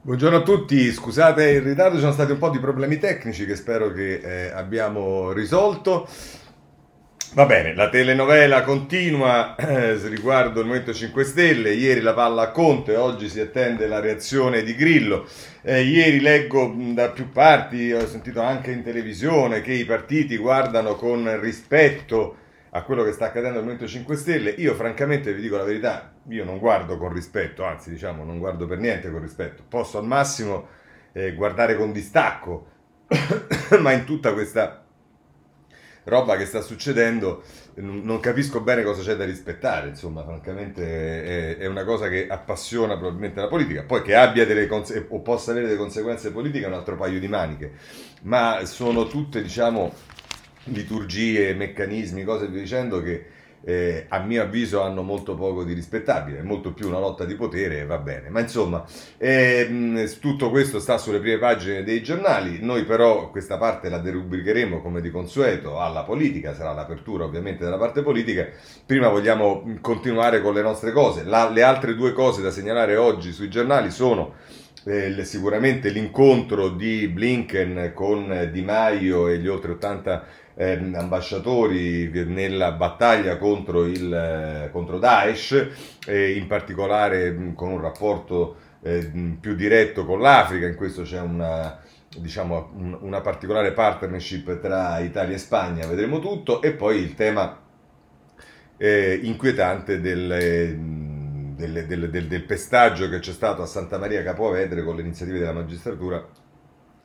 Buongiorno a tutti, scusate il ritardo, ci sono stati un po' di problemi tecnici che spero che eh, abbiamo risolto. Va bene, la telenovela continua eh, riguardo il Movimento 5 Stelle, ieri la palla a Conte, oggi si attende la reazione di Grillo. Eh, ieri leggo da più parti, ho sentito anche in televisione che i partiti guardano con rispetto a quello che sta accadendo al Movimento 5 Stelle. Io francamente vi dico la verità, io non guardo con rispetto, anzi diciamo non guardo per niente con rispetto. Posso al massimo eh, guardare con distacco, ma in tutta questa roba che sta succedendo non capisco bene cosa c'è da rispettare, insomma, francamente è, è una cosa che appassiona probabilmente la politica, poi che abbia delle conse- o possa avere delle conseguenze politiche è un altro paio di maniche, ma sono tutte, diciamo, liturgie, meccanismi, cose via dicendo che eh, a mio avviso hanno molto poco di rispettabile, molto più una lotta di potere, va bene. Ma insomma, eh, tutto questo sta sulle prime pagine dei giornali, noi però questa parte la derubricheremo come di consueto alla politica, sarà l'apertura ovviamente della parte politica. Prima vogliamo continuare con le nostre cose. La, le altre due cose da segnalare oggi sui giornali sono eh, sicuramente l'incontro di Blinken con Di Maio e gli oltre 80 eh, ambasciatori nella battaglia contro, il, eh, contro Daesh, eh, in particolare mh, con un rapporto eh, più diretto con l'Africa, in questo c'è una, diciamo, un, una particolare partnership tra Italia e Spagna, vedremo tutto, e poi il tema eh, inquietante del... Del, del, del, del, pestaggio che c'è stato a Santa Maria Capovedre con le iniziative della magistratura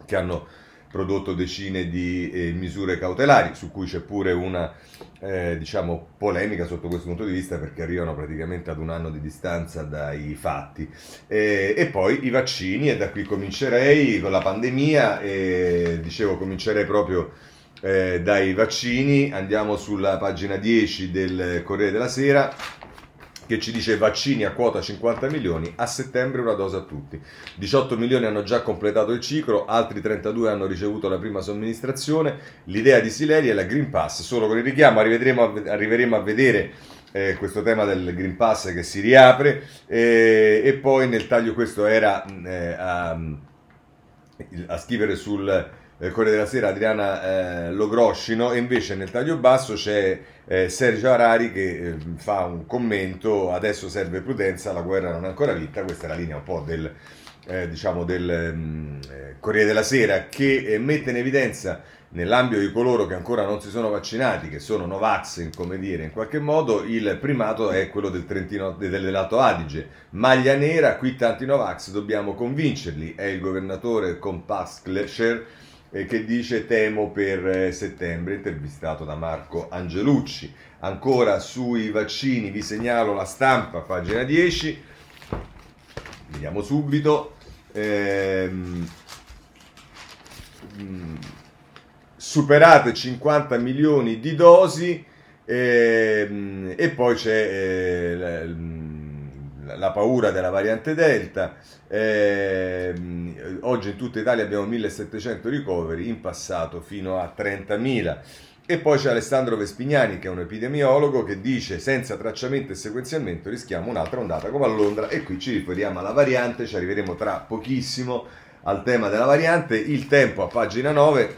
che hanno prodotto decine di eh, misure cautelari, su cui c'è pure una eh, diciamo, polemica sotto questo punto di vista perché arrivano praticamente ad un anno di distanza dai fatti. Eh, e poi i vaccini, e da qui comincerei con la pandemia, dicevo comincerei proprio eh, dai vaccini, andiamo sulla pagina 10 del Corriere della Sera che ci dice vaccini a quota 50 milioni, a settembre una dose a tutti. 18 milioni hanno già completato il ciclo, altri 32 hanno ricevuto la prima somministrazione. L'idea di Sileri è la Green Pass, solo con il richiamo arriveremo a vedere eh, questo tema del Green Pass che si riapre eh, e poi nel taglio questo era eh, a, a scrivere sul eh, Corriere della Sera Adriana eh, Logroscino e invece nel taglio basso c'è eh, Sergio Arari che eh, fa un commento adesso serve prudenza, la guerra non è ancora vinta, questa è la linea un po' del, eh, diciamo del um, Corriere della Sera che mette in evidenza nell'ambito di coloro che ancora non si sono vaccinati, che sono Novax, come dire, in qualche modo il primato è quello del Trentino dell'Alto Adige. Maglia nera, qui tanti Novax, dobbiamo convincerli. È il governatore Compass Klescher eh, che dice temo per eh, settembre, intervistato da Marco Angelucci. Ancora sui vaccini vi segnalo la stampa, pagina 10, vediamo subito. Ehm, mm, superate 50 milioni di dosi ehm, e poi c'è eh, la paura della variante Delta. Eh, oggi in tutta Italia abbiamo 1700 ricoveri, in passato fino a 30.000. E poi c'è Alessandro Vespignani, che è un epidemiologo, che dice senza tracciamento e sequenziamento rischiamo un'altra ondata come a Londra. E qui ci riferiamo alla variante, ci arriveremo tra pochissimo al tema della variante. Il tempo a pagina 9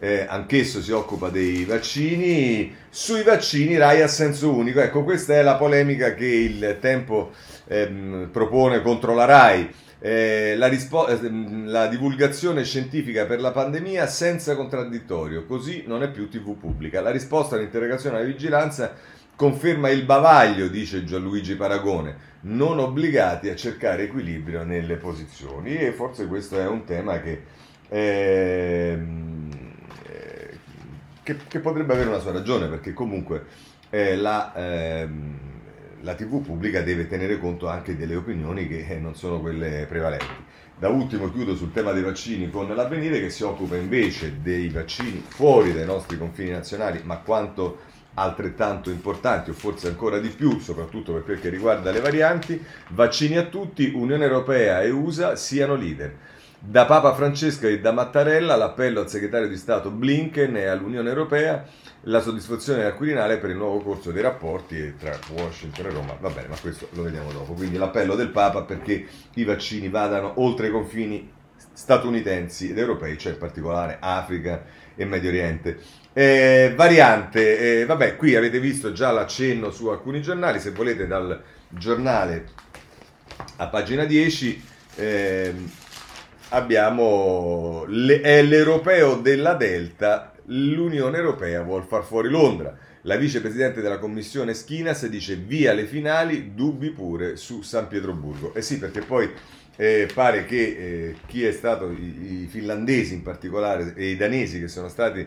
eh, anch'esso si occupa dei vaccini. Sui vaccini RAI a senso unico. Ecco, questa è la polemica che il tempo ehm, propone contro la RAI. Eh, la, rispo- ehm, la, divulgazione scientifica per la pandemia senza contraddittorio, così non è più TV pubblica. La risposta all'interrogazione alla vigilanza conferma il bavaglio, dice Gianluigi Paragone, non obbligati a cercare equilibrio nelle posizioni e forse questo è un tema che... Eh, che, che, potrebbe avere una sua ragione, perché comunque eh, la, ehm, la, TV pubblica deve tenere conto anche delle opinioni che eh, non sono quelle prevalenti. Da ultimo chiudo sul tema dei vaccini con l'avvenire che si occupa invece dei vaccini fuori dai nostri confini nazionali, ma quanto altrettanto importanti o forse ancora di più, soprattutto per quel che riguarda le varianti, vaccini a tutti, Unione Europea e USA siano leader. Da Papa Francesco e da Mattarella l'appello al segretario di Stato Blinken e all'Unione Europea la soddisfazione al Quirinale per il nuovo corso dei rapporti tra Washington e Roma. Va bene, ma questo lo vediamo dopo. Quindi l'appello del Papa perché i vaccini vadano oltre i confini statunitensi ed europei, cioè in particolare Africa e Medio Oriente. Eh, variante, eh, vabbè, qui avete visto già l'accenno su alcuni giornali, se volete dal giornale a pagina 10 eh, abbiamo le, è l'europeo della Delta, l'Unione Europea vuol far fuori Londra. La vicepresidente della commissione Schinas dice via le finali, dubbi pure su San Pietroburgo. Eh sì, perché poi eh, pare che eh, chi è stato, i, i, finlandesi in particolare e i danesi che sono stati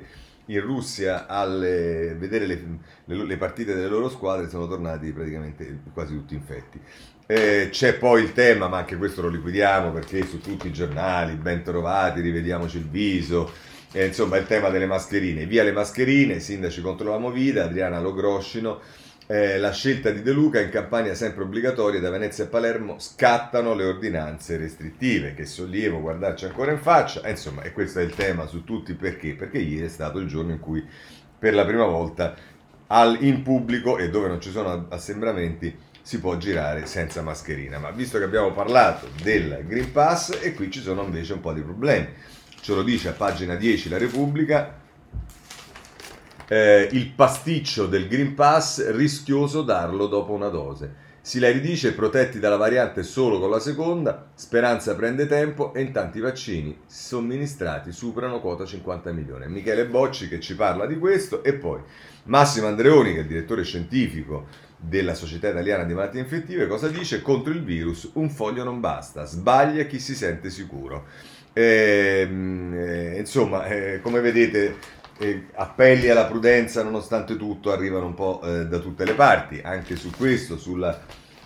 in Russia a vedere le, le, le, partite delle loro squadre sono tornati praticamente quasi tutti infetti. Eh, c'è poi il tema, ma anche questo lo liquidiamo perché su tutti i giornali, ben trovati, rivediamoci il viso, eh, insomma il tema delle mascherine. Via le mascherine, sindaci contro la Movida, Adriana Logroscino eh, la scelta di De Luca in campagna sempre obbligatoria da Venezia a Palermo scattano le ordinanze restrittive. Che sollievo guardarci ancora in faccia. Eh, insomma, e questo è il tema su tutti perché? Perché ieri è stato il giorno in cui per la prima volta al, in pubblico e dove non ci sono assembramenti si può girare senza mascherina. Ma visto che abbiamo parlato del Green Pass e qui ci sono invece un po' di problemi. Ce lo dice a pagina 10 la Repubblica, eh, il pasticcio del Green Pass, rischioso darlo dopo una dose. Sileri dice protetti dalla variante solo con la seconda, Speranza prende tempo e intanto i vaccini somministrati superano quota 50 milioni. Michele Bocci che ci parla di questo e poi Massimo Andreoni che è il direttore scientifico della Società Italiana di Malattie Infettive cosa dice? Contro il virus un foglio non basta, sbaglia chi si sente sicuro. E, ehm, eh, insomma, eh, come vedete eh, appelli alla prudenza nonostante tutto arrivano un po' eh, da tutte le parti, anche su questo, sulla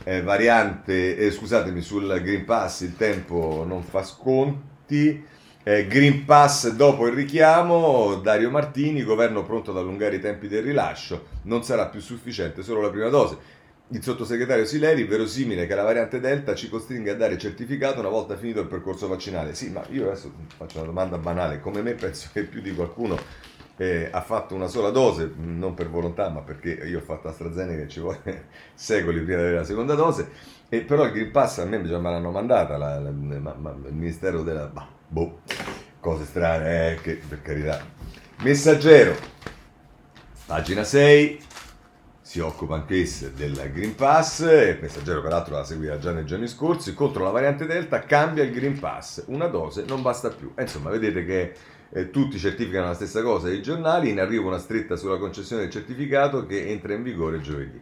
eh, variante, eh, scusatemi, sul Green Pass il tempo non fa sconti. Eh, Green Pass dopo il richiamo, Dario Martini, governo pronto ad allungare i tempi del rilascio, non sarà più sufficiente solo la prima dose. Il sottosegretario Sileri, verosimile che la variante Delta ci costringa a dare certificato una volta finito il percorso vaccinale. Sì, ma io adesso faccio una domanda banale, come me penso che più di qualcuno eh, ha fatto una sola dose, non per volontà, ma perché io ho fatto AstraZeneca e ci vuole secoli prima di avere la seconda dose. E però il Green Pass a me già me l'hanno mandata la, la, ma, ma, il Ministero della... Bah, boh, cose strane, eh, che per carità. Messaggero, pagina 6, si occupa anch'essa del Green Pass, il messaggero peraltro la seguiva già nei giorni scorsi, contro la variante Delta cambia il Green Pass, una dose non basta più. E insomma, vedete che eh, tutti certificano la stessa cosa dei giornali, in arrivo una stretta sulla concessione del certificato che entra in vigore giovedì.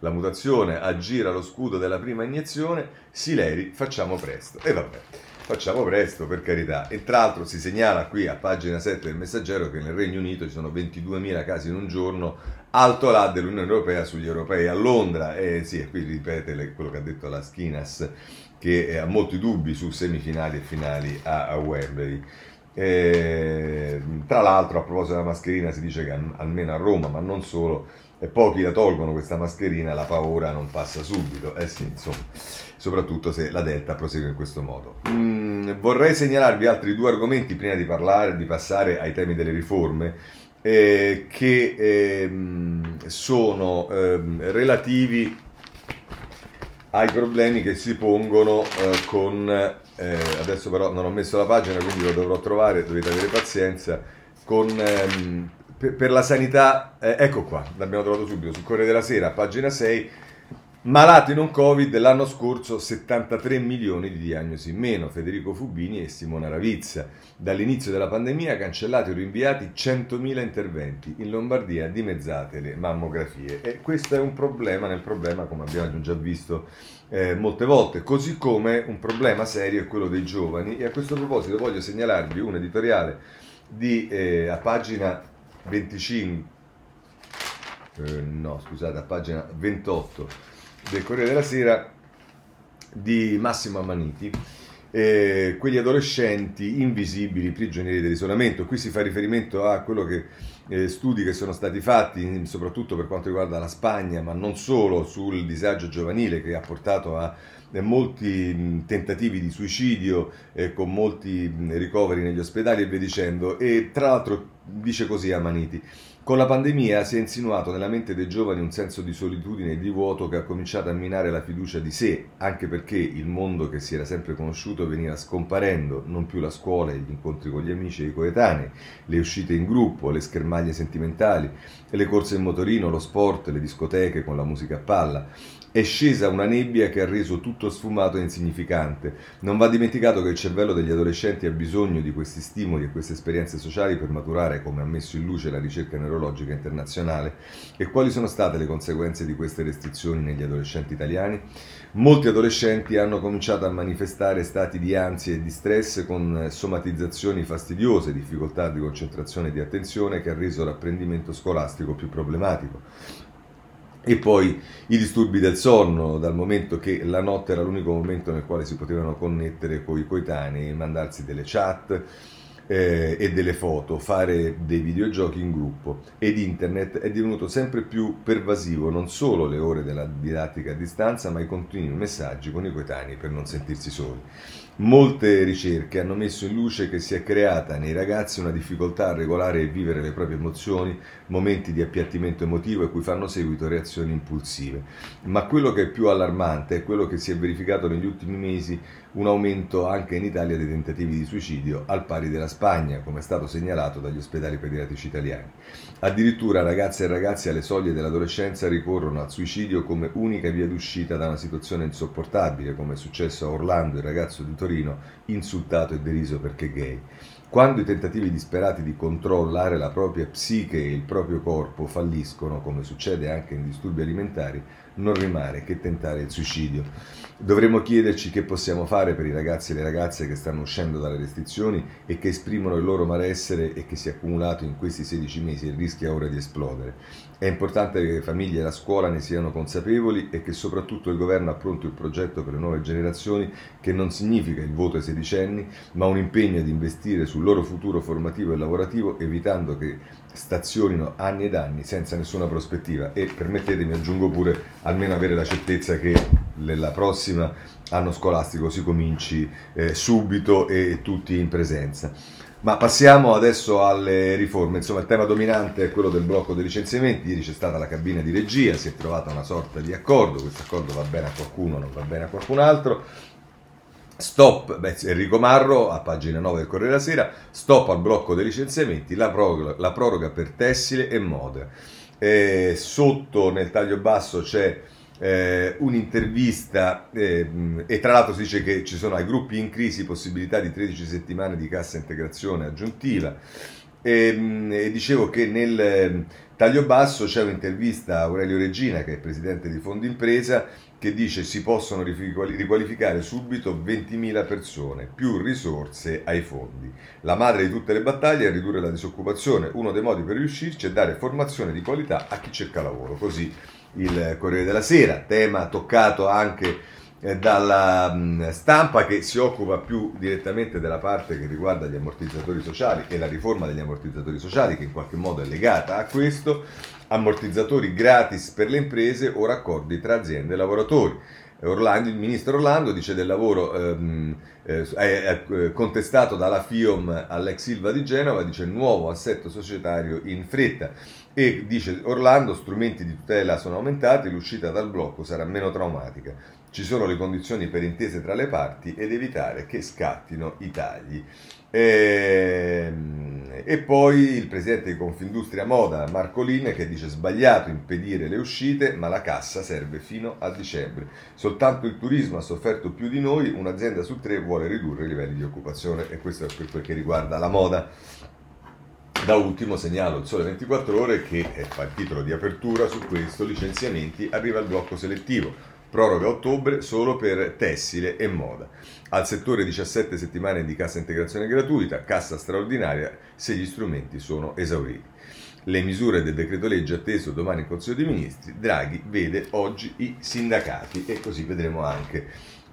La mutazione aggira lo scudo della prima iniezione, Sileri, facciamo presto. E vabbè, facciamo presto per carità. E tra l'altro si segnala qui a pagina 7 del messaggero che nel Regno Unito ci sono 22.000 casi in un giorno, alto là dell'Unione Europea sugli europei a Londra. E sì, e qui ripete quello che ha detto la Schinas, che ha molti dubbi su semifinali e finali a, a Wembley. E, tra l'altro, a proposito della mascherina, si dice che almeno a Roma, ma non solo, pochi la tolgono questa mascherina, la paura non passa subito. Eh sì, insomma, soprattutto se la Delta prosegue in questo modo. Mm, vorrei segnalarvi altri due argomenti prima di parlare, di passare ai temi delle riforme. Eh, che eh, sono eh, relativi ai problemi che si pongono eh, con, eh, adesso però non ho messo la pagina quindi lo dovrò trovare, dovete avere pazienza, con, ehm, per, per, la sanità, eh, ecco qua, l'abbiamo trovato subito, sul Corriere della Sera, pagina 6, Malati non Covid l'anno scorso 73 milioni di diagnosi in meno, Federico Fubini e Simona Ravizza. Dall'inizio della pandemia cancellati o rinviati 100.000 interventi, in Lombardia dimezzate le mammografie. E questo è un problema nel problema come abbiamo già visto eh, molte volte, così come un problema serio è quello dei giovani. E a questo proposito voglio segnalarvi un editoriale di, eh, a pagina 25, eh, no scusate, a pagina 28 del Corriere della Sera di Massimo Amaniti, eh, quegli adolescenti invisibili, prigionieri dell'isolamento. Qui si fa riferimento a quello che eh, studi che sono stati fatti, soprattutto per quanto riguarda la Spagna, ma non solo sul disagio giovanile che ha portato a eh, molti tentativi di suicidio eh, con molti ricoveri negli ospedali e via dicendo. E tra l'altro dice così a Maniti. Con la pandemia si è insinuato nella mente dei giovani un senso di solitudine e di vuoto che ha cominciato a minare la fiducia di sé, anche perché il mondo che si era sempre conosciuto veniva scomparendo, non più la scuola, gli incontri con gli amici e i coetanei, le uscite in gruppo, le schermaglie sentimentali, le corse in motorino, lo sport, le discoteche con la musica a palla. È scesa una nebbia che ha reso tutto sfumato e insignificante. Non va dimenticato che il cervello degli adolescenti ha bisogno di questi stimoli e queste esperienze sociali per maturare, come ha messo in luce la ricerca neurologica internazionale. E quali sono state le conseguenze di queste restrizioni negli adolescenti italiani? Molti adolescenti hanno cominciato a manifestare stati di ansia e di stress con somatizzazioni fastidiose, difficoltà di concentrazione e di attenzione che ha reso l'apprendimento scolastico più problematico. E poi i disturbi del sonno, dal momento che la notte era l'unico momento nel quale si potevano connettere con i coetanei, mandarsi delle chat eh, e delle foto, fare dei videogiochi in gruppo. Ed internet è divenuto sempre più pervasivo non solo le ore della didattica a distanza, ma i continui messaggi con i coetanei per non sentirsi soli. Molte ricerche hanno messo in luce che si è creata nei ragazzi una difficoltà a regolare e vivere le proprie emozioni, momenti di appiattimento emotivo a cui fanno seguito reazioni impulsive. Ma quello che è più allarmante è quello che si è verificato negli ultimi mesi un aumento anche in Italia dei tentativi di suicidio al pari della Spagna, come è stato segnalato dagli ospedali pediatrici italiani. Addirittura ragazze e ragazzi alle soglie dell'adolescenza ricorrono al suicidio come unica via d'uscita da una situazione insopportabile, come è successo a Orlando, il ragazzo di Torino insultato e deriso perché gay. Quando i tentativi disperati di controllare la propria psiche e il proprio corpo falliscono, come succede anche in disturbi alimentari, non rimane che tentare il suicidio. Dovremmo chiederci che possiamo fare per i ragazzi e le ragazze che stanno uscendo dalle restrizioni e che esprimono il loro malessere e che si è accumulato in questi 16 mesi e rischia ora di esplodere. È importante che le famiglie e la scuola ne siano consapevoli e che soprattutto il governo ha pronto il progetto per le nuove generazioni che non significa il voto ai sedicenni, ma un impegno ad investire sul loro futuro formativo e lavorativo evitando che stazionino anni ed anni senza nessuna prospettiva e permettetemi aggiungo pure almeno avere la certezza che nella prossima anno scolastico si cominci eh, subito e tutti in presenza. Ma passiamo adesso alle riforme. Insomma, il tema dominante è quello del blocco dei licenziamenti. Ieri c'è stata la cabina di regia, si è trovata una sorta di accordo. Questo accordo va bene a qualcuno, non va bene a qualcun altro. Stop, beh, Enrico Marro, a pagina 9 del Corriere della Sera, stop al blocco dei licenziamenti, la proroga, la proroga per tessile e moda. E sotto nel taglio basso c'è eh, un'intervista eh, e tra l'altro si dice che ci sono ai gruppi in crisi possibilità di 13 settimane di cassa integrazione aggiuntiva. E, e dicevo che nel taglio basso c'è un'intervista a Aurelio Regina, che è presidente di Fondo Impresa, che dice si possono riqualificare subito 20.000 persone, più risorse ai fondi. La madre di tutte le battaglie è ridurre la disoccupazione. Uno dei modi per riuscirci è dare formazione di qualità a chi cerca lavoro. Così il Corriere della Sera, tema toccato anche eh, dalla stampa che si occupa più direttamente della parte che riguarda gli ammortizzatori sociali e la riforma degli ammortizzatori sociali che in qualche modo è legata a questo ammortizzatori gratis per le imprese o raccordi tra aziende e lavoratori. Orlando, il ministro Orlando dice del lavoro ehm, eh, è, contestato dalla FIOM all'ex Silva di Genova, dice nuovo assetto societario in fretta e dice Orlando strumenti di tutela sono aumentati, l'uscita dal blocco sarà meno traumatica. Ci sono le condizioni per intese tra le parti ed evitare che scattino i tagli. E, ehm, e poi il presidente di Confindustria Moda, Marcolin, che dice sbagliato impedire le uscite, ma la cassa serve fino a dicembre. Soltanto il turismo ha sofferto più di noi, un'azienda su tre vuole ridurre i livelli di occupazione e questo è per quel che riguarda la moda. Da ultimo segnalo il Sole 24 Ore che fa il titolo di apertura su questo, licenziamenti, arriva il blocco selettivo proroga a ottobre solo per tessile e moda. Al settore 17 settimane di cassa integrazione gratuita, cassa straordinaria se gli strumenti sono esauriti. Le misure del decreto legge atteso domani in Consiglio dei Ministri, Draghi vede oggi i sindacati e così vedremo anche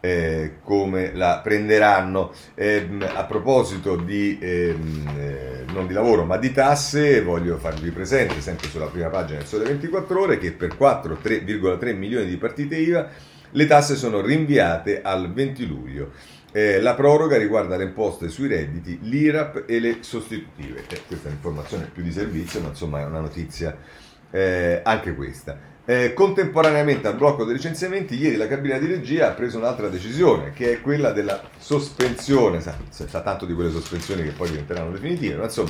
eh, come la prenderanno. Eh, a proposito di, ehm, eh, non di lavoro ma di tasse, voglio farvi presente sempre sulla prima pagina del Sole 24 Ore che per 4,3 milioni di partite IVA le tasse sono rinviate al 20 luglio. Eh, la proroga riguarda le imposte sui redditi, l'IRAP e le sostitutive. Eh, questa è un'informazione più di servizio, ma insomma è una notizia eh, anche questa. Eh, contemporaneamente al blocco dei licenziamenti, ieri la cabina di regia ha preso un'altra decisione, che è quella della sospensione, sa, sa tanto di quelle sospensioni che poi diventeranno definitive, ma insomma,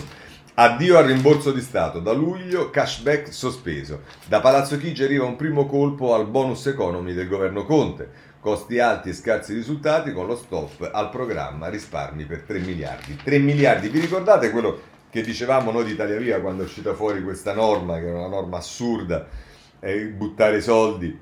addio al rimborso di Stato, da luglio cashback sospeso, da Palazzo Chigi arriva un primo colpo al bonus economy del governo Conte, costi alti e scarsi risultati con lo stop al programma risparmi per 3 miliardi. 3 miliardi, vi ricordate quello che dicevamo noi di Italia Via quando è uscita fuori questa norma, che era una norma assurda? Eh, buttare soldi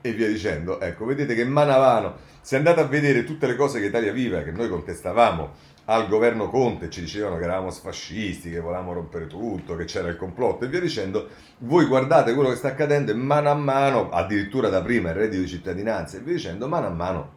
e via dicendo. Ecco, vedete che mano a mano, se andate a vedere tutte le cose che Italia Viva, che noi contestavamo al governo Conte, ci dicevano che eravamo sfascisti, che volevamo rompere tutto, che c'era il complotto e via dicendo, voi guardate quello che sta accadendo e mano a mano, addirittura da prima il reddito di cittadinanza e via dicendo, mano a mano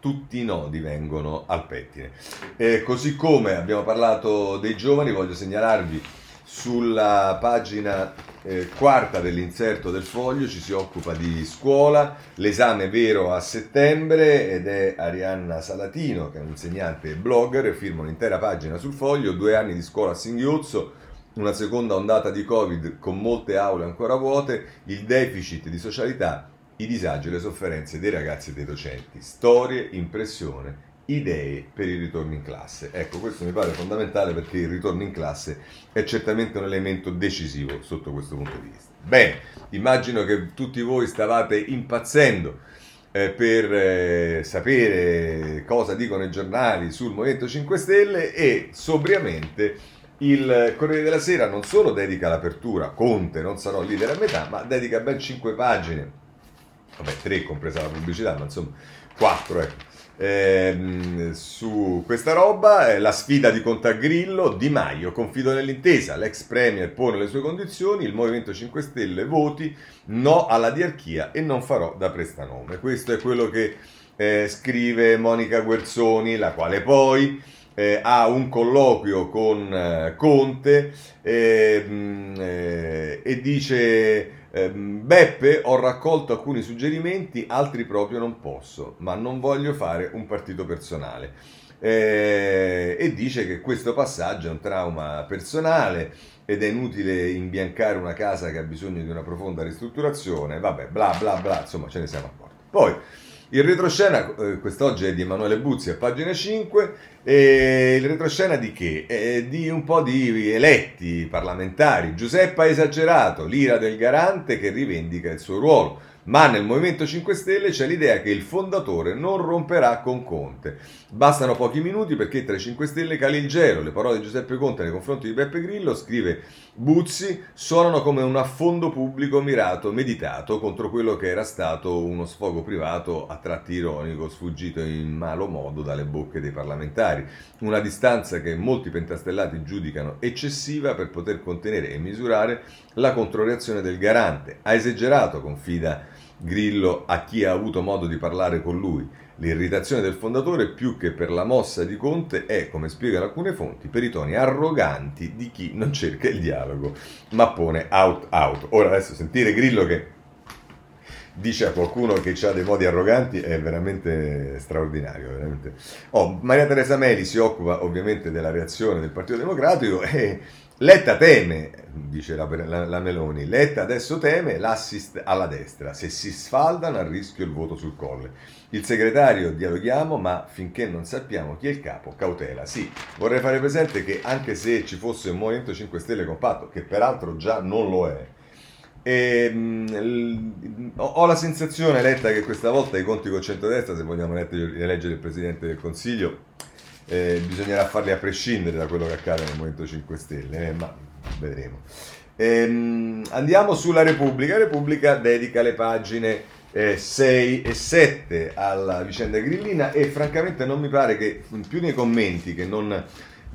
tutti i nodi vengono al pettine. Eh, così come abbiamo parlato dei giovani, voglio segnalarvi sulla pagina eh, quarta dell'inserto del foglio ci si occupa di scuola, l'esame vero a settembre ed è Arianna Salatino, che è un insegnante e blogger, firma un'intera pagina sul foglio, due anni di scuola a Singhiozzo, una seconda ondata di Covid con molte aule ancora vuote, il deficit di socialità, i disagi e le sofferenze dei ragazzi e dei docenti, storie, impressione idee per il ritorno in classe. Ecco, questo mi pare fondamentale perché il ritorno in classe è certamente un elemento decisivo sotto questo punto di vista. Bene, immagino che tutti voi stavate impazzendo eh, per eh, sapere cosa dicono i giornali sul Movimento 5 Stelle e sobriamente il Corriere della Sera non solo dedica l'apertura, Conte, non sarò leader a metà, ma dedica ben 5 pagine, vabbè 3 compresa la pubblicità, ma insomma 4 ecco ehm, su questa roba. la sfida di Contagrillo, Di Maio, confido nell'intesa, l'ex premier pone le sue condizioni, il Movimento 5 Stelle voti, no alla diarchia e non farò da prestanome. Questo è quello che eh, scrive Monica Guerzoni, la quale poi... Eh, ha un colloquio con eh, Conte ehm, eh, e dice eh, Beppe, ho raccolto alcuni suggerimenti, altri proprio non posso, ma non voglio fare un partito personale. Eh, e dice che questo passaggio è un trauma personale ed è inutile imbiancare una casa che ha bisogno di una profonda ristrutturazione, vabbè, bla bla bla, insomma ce ne siamo accorti. Poi il retroscena, eh, quest'oggi è di Emanuele Buzzi a pagina 5, e il retroscena di che? Eh, di un po' di eletti parlamentari. Giuseppe ha esagerato, l'ira del garante che rivendica il suo ruolo ma nel Movimento 5 Stelle c'è l'idea che il fondatore non romperà con Conte. Bastano pochi minuti perché tra i 5 Stelle cali il gelo. Le parole di Giuseppe Conte nei confronti di Beppe Grillo, scrive Buzzi, suonano come un affondo pubblico mirato, meditato contro quello che era stato uno sfogo privato a tratti ironico, sfuggito in malo modo dalle bocche dei parlamentari. Una distanza che molti pentastellati giudicano eccessiva per poter contenere e misurare la controreazione del garante. Ha esagerato, confida Grillo a chi ha avuto modo di parlare con lui. L'irritazione del fondatore, più che per la mossa di Conte, è, come spiegano alcune fonti, per i toni arroganti di chi non cerca il dialogo, ma pone out out. Ora adesso sentire Grillo che dice a qualcuno che ha dei modi arroganti è veramente straordinario. Veramente. Oh, Maria Teresa Meli si occupa ovviamente della reazione del Partito Democratico e Letta teme, dice la, la, la, Meloni, Letta adesso teme l'assist alla destra, se si sfaldano a rischio il voto sul colle. Il segretario dialoghiamo, ma finché non sappiamo chi è il capo, cautela. Sì, vorrei fare presente che anche se ci fosse un Movimento 5 Stelle compatto, che peraltro già non lo è, e, mh, ho la sensazione, Letta, che questa volta i conti con centrodestra, se vogliamo eleggere il Presidente del Consiglio, eh, bisognerà farli a prescindere da quello che accade nel Movimento 5 Stelle, eh, ma vedremo. Ehm, andiamo sulla Repubblica. Repubblica dedica le pagine eh, 6 e 7 alla vicenda grillina e francamente non mi pare che più nei commenti che non,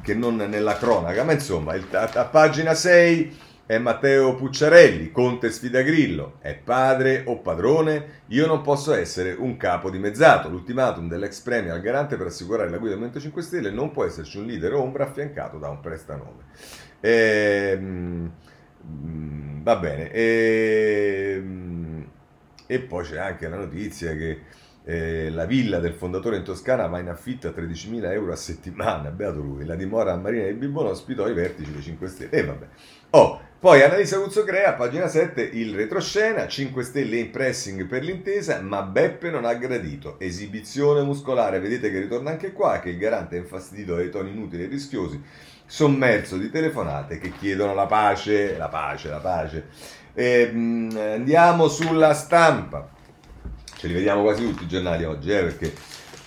che non nella cronaca, ma insomma il, a, a, pagina 6 È Matteo Pucciarelli, Conte sfida Grillo. È padre o padrone? Io non posso essere un capo dimezzato. L'ultimatum dell'ex premier al garante per assicurare la guida del Movimento 5 Stelle non può esserci un leader ombra affiancato da un prestanome. Ehm, va bene. Ehm, e poi c'è anche la notizia che eh, la villa del fondatore in Toscana va in affitto a 13.000 euro a settimana, beato lui. La dimora a Marina di Bibbona ospitò i vertici dei 5 Stelle. E vabbè. Oh, poi Annalisa Guzzo crea, pagina 7, il retroscena, 5 stelle in pressing per l'intesa, ma Beppe non ha gradito. Esibizione muscolare, vedete che ritorna anche qua, che il garante è infastidito dai toni inutili e rischiosi, sommerso di telefonate che chiedono la pace, la pace, la pace. E, mh, andiamo sulla stampa. Ce li vediamo quasi tutti i giornali oggi, eh, perché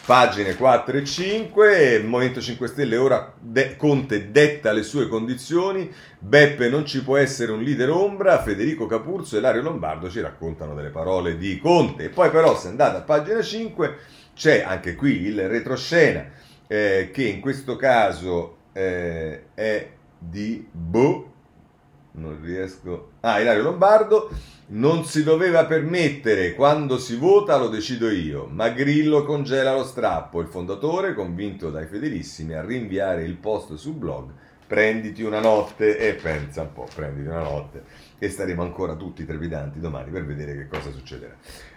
Pagine 4 e 5, Movimento 5 Stelle, ora de- Conte detta le sue condizioni, Beppe non ci può essere un leader ombra, Federico Capurzo e Lario Lombardo ci raccontano delle parole di Conte. E poi però se andate a pagina 5 c'è anche qui il retroscena eh, che in questo caso eh, è di Bo, non riesco, ah Ilario Lombardo non si doveva permettere, quando si vota lo decido io, ma Grillo congela lo strappo. Il fondatore, convinto dai fedelissimi a rinviare il post sul blog, prenditi una notte e pensa un po', prenditi una notte e staremo ancora tutti trepidanti domani per vedere che cosa succederà.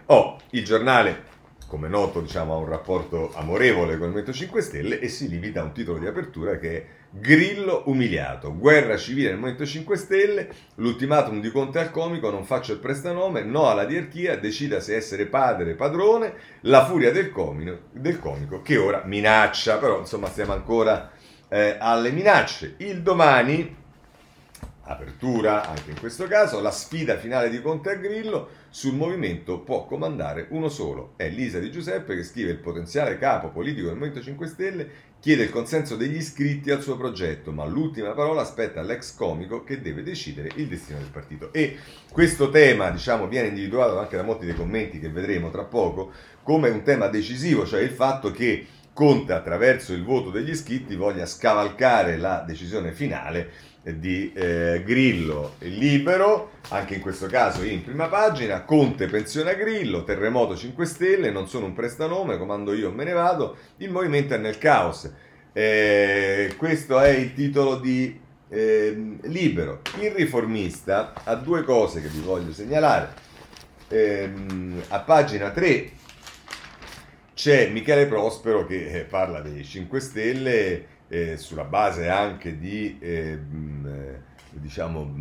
Oh, il giornale come noto diciamo, ha un rapporto amorevole con il Movimento 5 Stelle e si limita a un titolo di apertura che è Grillo umiliato, guerra civile nel Movimento 5 Stelle, l'ultimatum di Conte al comico, non faccio il prestanome, no alla diarchia, decida se essere padre padrone, la furia del comico, del comico che ora minaccia, però insomma stiamo ancora eh, alle minacce. Il domani apertura anche in questo caso, la sfida finale di Conte a Grillo sul movimento può comandare uno solo. È Lisa Di Giuseppe che scrive il potenziale capo politico del Movimento 5 Stelle chiede il consenso degli iscritti al suo progetto, ma l'ultima parola aspetta all'ex comico che deve decidere il destino del partito. E questo tema, diciamo, viene individuato anche da molti dei commenti che vedremo tra poco come un tema decisivo, cioè il fatto che Conte attraverso il voto degli iscritti voglia scavalcare la decisione finale di eh, Grillo libero, anche in questo caso in prima pagina, Conte pensiona Grillo, terremoto 5 Stelle, non sono un prestanome, comando io me ne vado, il movimento è nel caos. Eh, questo è il titolo di eh, Libero. Il riformista ha due cose che vi voglio segnalare. Ehm, a pagina 3 c'è Michele Prospero che eh, parla dei 5 Stelle eh, sulla base anche di eh, diciamo,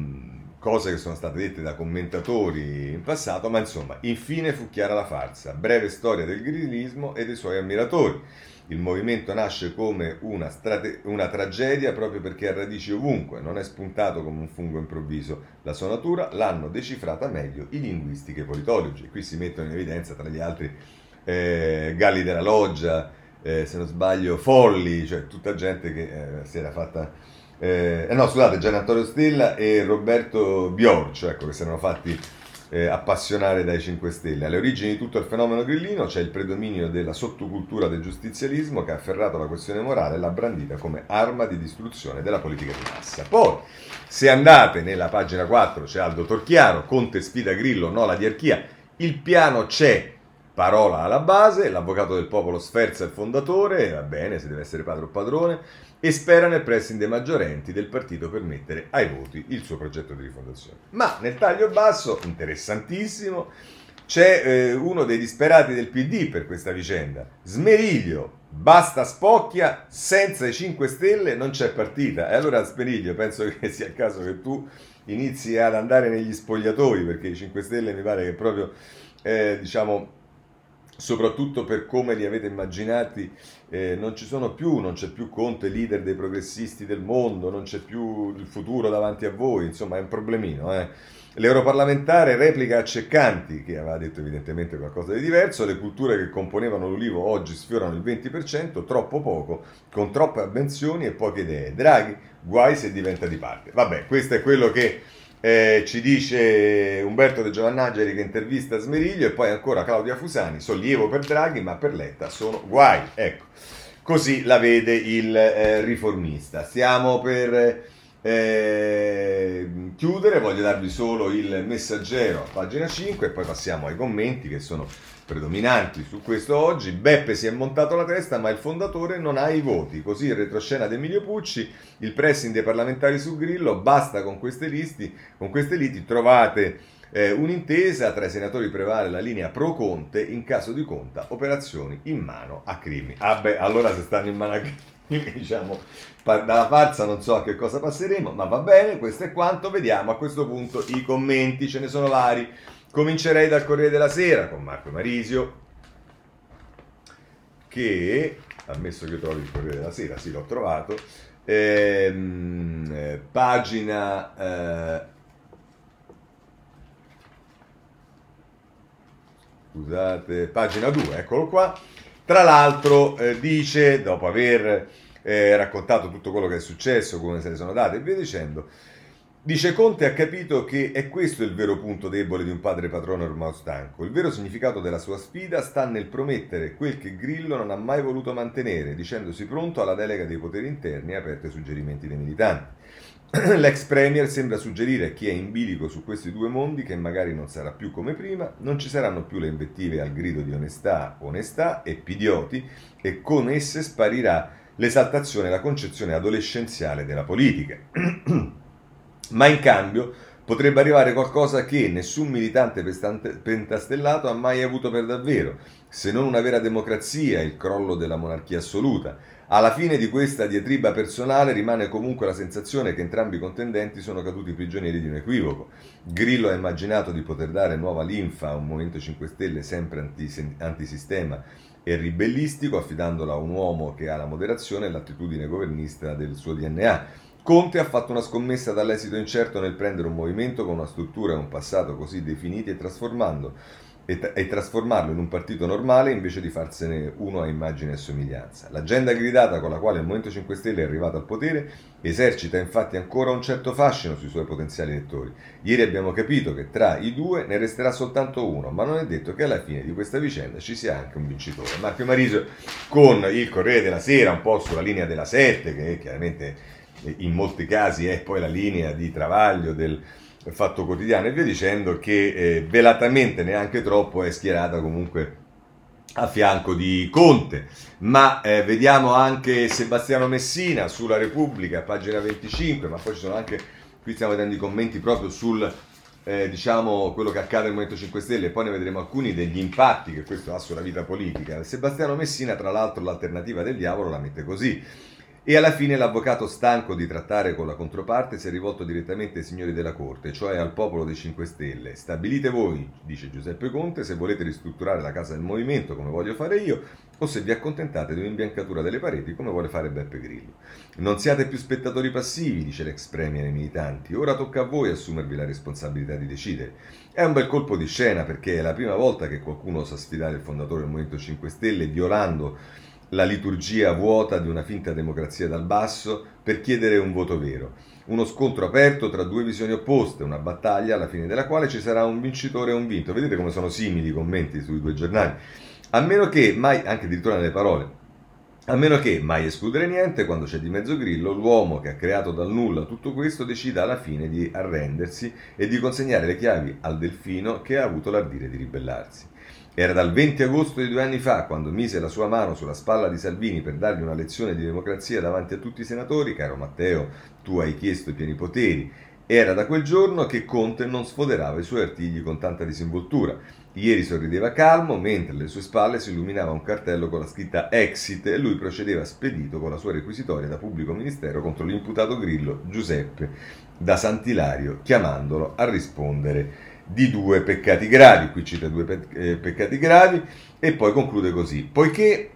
cose che sono state dette da commentatori in passato, ma insomma, infine fu chiara la farsa, breve storia del grillismo e dei suoi ammiratori. Il movimento nasce come una, strate- una, tragedia proprio perché ha radici ovunque, non è spuntato come un fungo improvviso. La sua natura l'hanno decifrata meglio i linguisti che i politologi. Qui si mettono in evidenza, tra gli altri, eh, Galli della Loggia, eh, se non sbaglio, Folli, cioè tutta gente che eh, si era fatta... Eh, no, scusate, Gian Antonio Stella e Roberto Biorcio, ecco, che si erano fatti eh, appassionare dai 5 Stelle. Alle origini di tutto il fenomeno grillino c'è il predominio della sottocultura del giustizialismo che ha afferrato la questione morale e l'ha brandita come arma di distruzione della politica di massa. Poi, se andate nella pagina 4, c'è Aldo Torchiaro, Conte sfida Grillo, no la diarchia, il piano c'è, parola alla base, l'avvocato del popolo sferza il fondatore, va bene, se deve essere padre o padrone, e spera nel pressing dei maggiorenti del partito per mettere ai voti il suo progetto di rifondazione. Ma nel taglio basso, interessantissimo, c'è eh, uno dei disperati del PD per questa vicenda, Smeriglio, basta spocchia, senza i 5 Stelle non c'è partita. E allora Smeriglio, penso che sia il caso che tu inizi ad andare negli spogliatoi, perché i 5 Stelle mi pare che proprio, eh, diciamo, soprattutto per come li avete immaginati, eh, non ci sono più, non c'è più Conte, leader dei progressisti del mondo, non c'è più il futuro davanti a voi, insomma è un problemino. Eh. L'europarlamentare replica a Ceccanti, che aveva detto evidentemente qualcosa di diverso, le culture che componevano l'Ulivo oggi sfiorano il 20%, troppo poco, con troppe avvenzioni e poche idee. Draghi, guai se diventa di parte. Vabbè, questo è quello che eh, ci dice Umberto De Giovannageri che intervista Smeriglio e poi ancora Claudia Fusani, sollievo per Draghi ma per Letta sono guai. Ecco, così la vede il eh, riformista. Stiamo per eh, chiudere, voglio darvi solo il messaggero a pagina 5 e poi passiamo ai commenti che sono predominanti su questo oggi. Beppe si è montato la testa, ma il fondatore non ha i voti. Così il retroscena di Emilio Pucci, il pressing dei parlamentari su Grillo, basta con queste listi, con queste liti trovate eh, un'intesa tra i senatori prevale la linea pro Conte, in caso di conta operazioni in mano a Crimi. Ah beh, allora se stanno in mano a Crimi, diciamo, dalla farsa non so a che cosa passeremo, ma va bene, questo è quanto. Vediamo a questo punto i commenti, ce ne sono vari. Comincerei dal Corriere della Sera con Marco Marisio, che, ammesso che io trovi il Corriere della Sera, sì l'ho trovato, ehm, eh, pagina... Eh, scusate, pagina 2, eccolo qua. Tra l'altro eh, dice, dopo aver eh, raccontato tutto quello che è successo, come se ne sono date e via dicendo, dice Conte ha capito che è questo il vero punto debole di un padre patrono ormai stanco. Il vero significato della sua sfida sta nel promettere quel che Grillo non ha mai voluto mantenere, dicendosi pronto alla delega dei poteri interni aperta ai suggerimenti dei militanti. L'ex premier sembra suggerire a chi è in bilico su questi due mondi che magari non sarà più come prima, non ci saranno più le invettive al grido di onestà, onestà e pidioti e con esse sparirà l'esaltazione e la concezione adolescenziale della politica. Ma in cambio potrebbe arrivare qualcosa che nessun militante pentastellato ha mai avuto per davvero, se non una vera democrazia, il crollo della monarchia assoluta. Alla fine di questa diatriba personale rimane comunque la sensazione che entrambi i contendenti sono caduti prigionieri di un equivoco. Grillo ha immaginato di poter dare nuova linfa a un Movimento 5 Stelle sempre antisistema e ribellistico, affidandolo a un uomo che ha la moderazione e l'attitudine governista del suo DNA. Conte ha fatto una scommessa dall'esito incerto nel prendere un movimento con una struttura e un passato così definiti e trasformando e, trasformarlo in un partito normale invece di farsene uno a immagine e somiglianza. L'agenda gridata con la quale il Movimento 5 Stelle è arrivato al potere esercita infatti ancora un certo fascino sui suoi potenziali elettori. Ieri abbiamo capito che tra i due ne resterà soltanto uno, ma non è detto che alla fine di questa vicenda ci sia anche un vincitore. Marco Marisio con il Corriere della Sera, un po' sulla linea della 7, che chiaramente in molti casi è poi la linea di travaglio del Fatto Quotidiano e via dicendo, che eh, velatamente neanche troppo è schierata comunque a fianco di Conte. Ma eh, vediamo anche Sebastiano Messina sulla Repubblica, pagina 25, ma poi ci sono anche, qui stiamo vedendo i commenti proprio sul eh, diciamo quello che accade nel Movimento 5 Stelle e poi ne vedremo alcuni degli impatti che questo ha sulla vita politica. Sebastiano Messina, tra l'altro, l'alternativa del diavolo la mette così. E alla fine l'avvocato, stanco di trattare con la controparte, si è rivolto direttamente ai signori della Corte, cioè al popolo dei 5 Stelle. Stabilite voi, dice Giuseppe Conte, se volete ristrutturare la Casa del Movimento come voglio fare io, o se vi accontentate di un'imbiancatura delle pareti come vuole fare Beppe Grillo. Non siate più spettatori passivi, dice l'ex premier ai militanti, ora tocca a voi assumervi la responsabilità di decidere. È un bel colpo di scena perché è la prima volta che qualcuno osa sfidare il fondatore del Movimento 5 Stelle violando la liturgia vuota di una finta democrazia dal basso per chiedere un voto vero. Uno scontro aperto tra due visioni opposte, una battaglia alla fine della quale ci sarà un vincitore e un vinto. Vedete come sono simili i commenti sui due giornali. A meno che, mai, anche addirittura nelle parole, a meno che, mai escludere niente, quando c'è di mezzo Grillo, l'uomo che ha creato dal nulla tutto questo decida alla fine di arrendersi e di consegnare le chiavi al delfino che ha avuto l'ardire di ribellarsi. Era dal 20 agosto di due anni fa, quando mise la sua mano sulla spalla di Salvini per dargli una lezione di democrazia davanti a tutti i senatori, caro Matteo, tu hai chiesto i pieni poteri. Era da quel giorno che Conte non sfoderava i suoi artigli con tanta disinvoltura. Ieri sorrideva calmo, mentre alle sue spalle si illuminava un cartello con la scritta Exit e lui procedeva spedito con la sua requisitoria da pubblico ministero contro l'imputato Grillo Giuseppe da Sant'Ilario, chiamandolo a rispondere di due peccati gravi, qui cita due pe- eh, peccati gravi e poi conclude così, poiché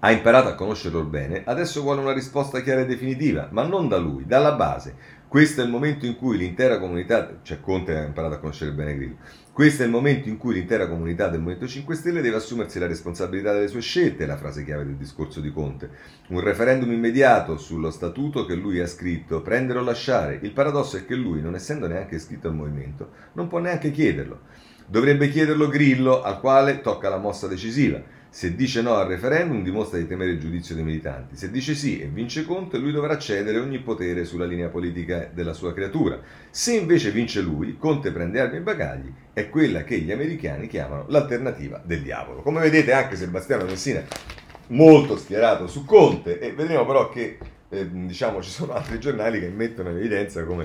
ha imparato a conoscerlo bene, adesso vuole una risposta chiara e definitiva, ma non da lui, dalla base. Questo è il momento in cui l'intera comunità, cioè Conte ha imparato a conoscere bene Grillo, questo è il momento in cui l'intera comunità del Movimento 5 Stelle deve assumersi la responsabilità delle sue scelte, la frase chiave del discorso di Conte. Un referendum immediato sullo statuto che lui ha scritto, prendere o lasciare. Il paradosso è che lui, non essendo neanche iscritto al movimento, non può neanche chiederlo. Dovrebbe chiederlo Grillo, al quale tocca la mossa decisiva. Se dice no al referendum dimostra di temere il giudizio dei militanti. Se dice sì e vince Conte, lui dovrà cedere ogni potere sulla linea politica della sua creatura. Se invece vince lui, Conte prende armi e bagagli, è quella che gli americani chiamano l'alternativa del diavolo. Come vedete anche Sebastiano Messina molto schierato su Conte e vedremo però che eh, diciamo, ci sono altri giornali che mettono in evidenza come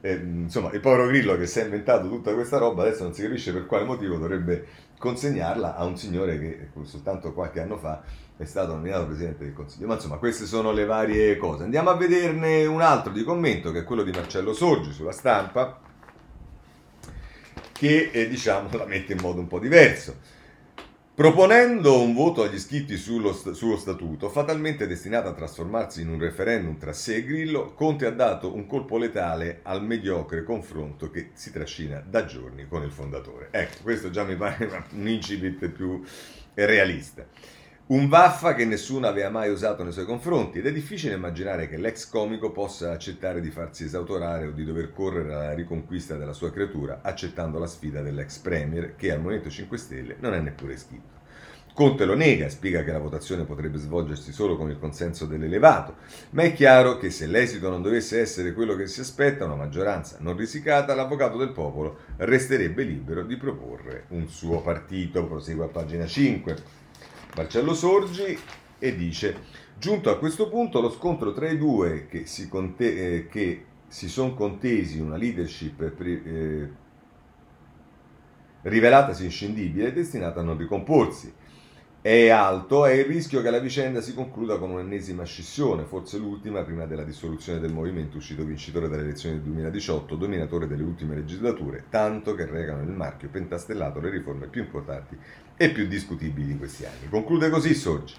eh, insomma, il povero Grillo che si è inventato tutta questa roba adesso non si capisce per quale motivo dovrebbe consegnarla a un signore che soltanto qualche anno fa è stato nominato Presidente del Consiglio. Ma insomma, queste sono le varie cose. Andiamo a vederne un altro di commento, che è quello di Marcello Sorgi sulla stampa, che eh, diciamo la mette in modo un po' diverso. Proponendo un voto agli iscritti sullo, sullo, statuto, fatalmente destinato a trasformarsi in un referendum tra sé e Grillo, Conte ha dato un colpo letale al mediocre confronto che si trascina da giorni con il fondatore. Ecco, questo già mi pare un incipit più realista. Un vaffa che nessuno aveva mai usato nei suoi confronti ed è difficile immaginare che l'ex comico possa accettare di farsi esautorare o di dover correre alla riconquista della sua creatura accettando la sfida dell'ex premier che al Movimento 5 Stelle non è neppure iscritto. Conte lo nega spiega che la votazione potrebbe svolgersi solo con il consenso dell'elevato, ma è chiaro che se l'esito non dovesse essere quello che si aspetta, una maggioranza non risicata, l'avvocato del popolo resterebbe libero di proporre un suo partito. Prosegue a pagina 5. Marcello Sorgi e dice giunto a questo punto lo scontro tra i due che si, conte- eh, che si sono contesi una leadership pri- eh, rivelatasi inscindibile è destinata a non ricomporsi è alto è il rischio che la vicenda si concluda con un'ennesima scissione, forse l'ultima prima della dissoluzione del movimento uscito vincitore dalle elezioni del 2018, dominatore delle ultime legislature, tanto che regano il marchio pentastellato le riforme più importanti e più discutibili in questi anni. Conclude così Sorgi.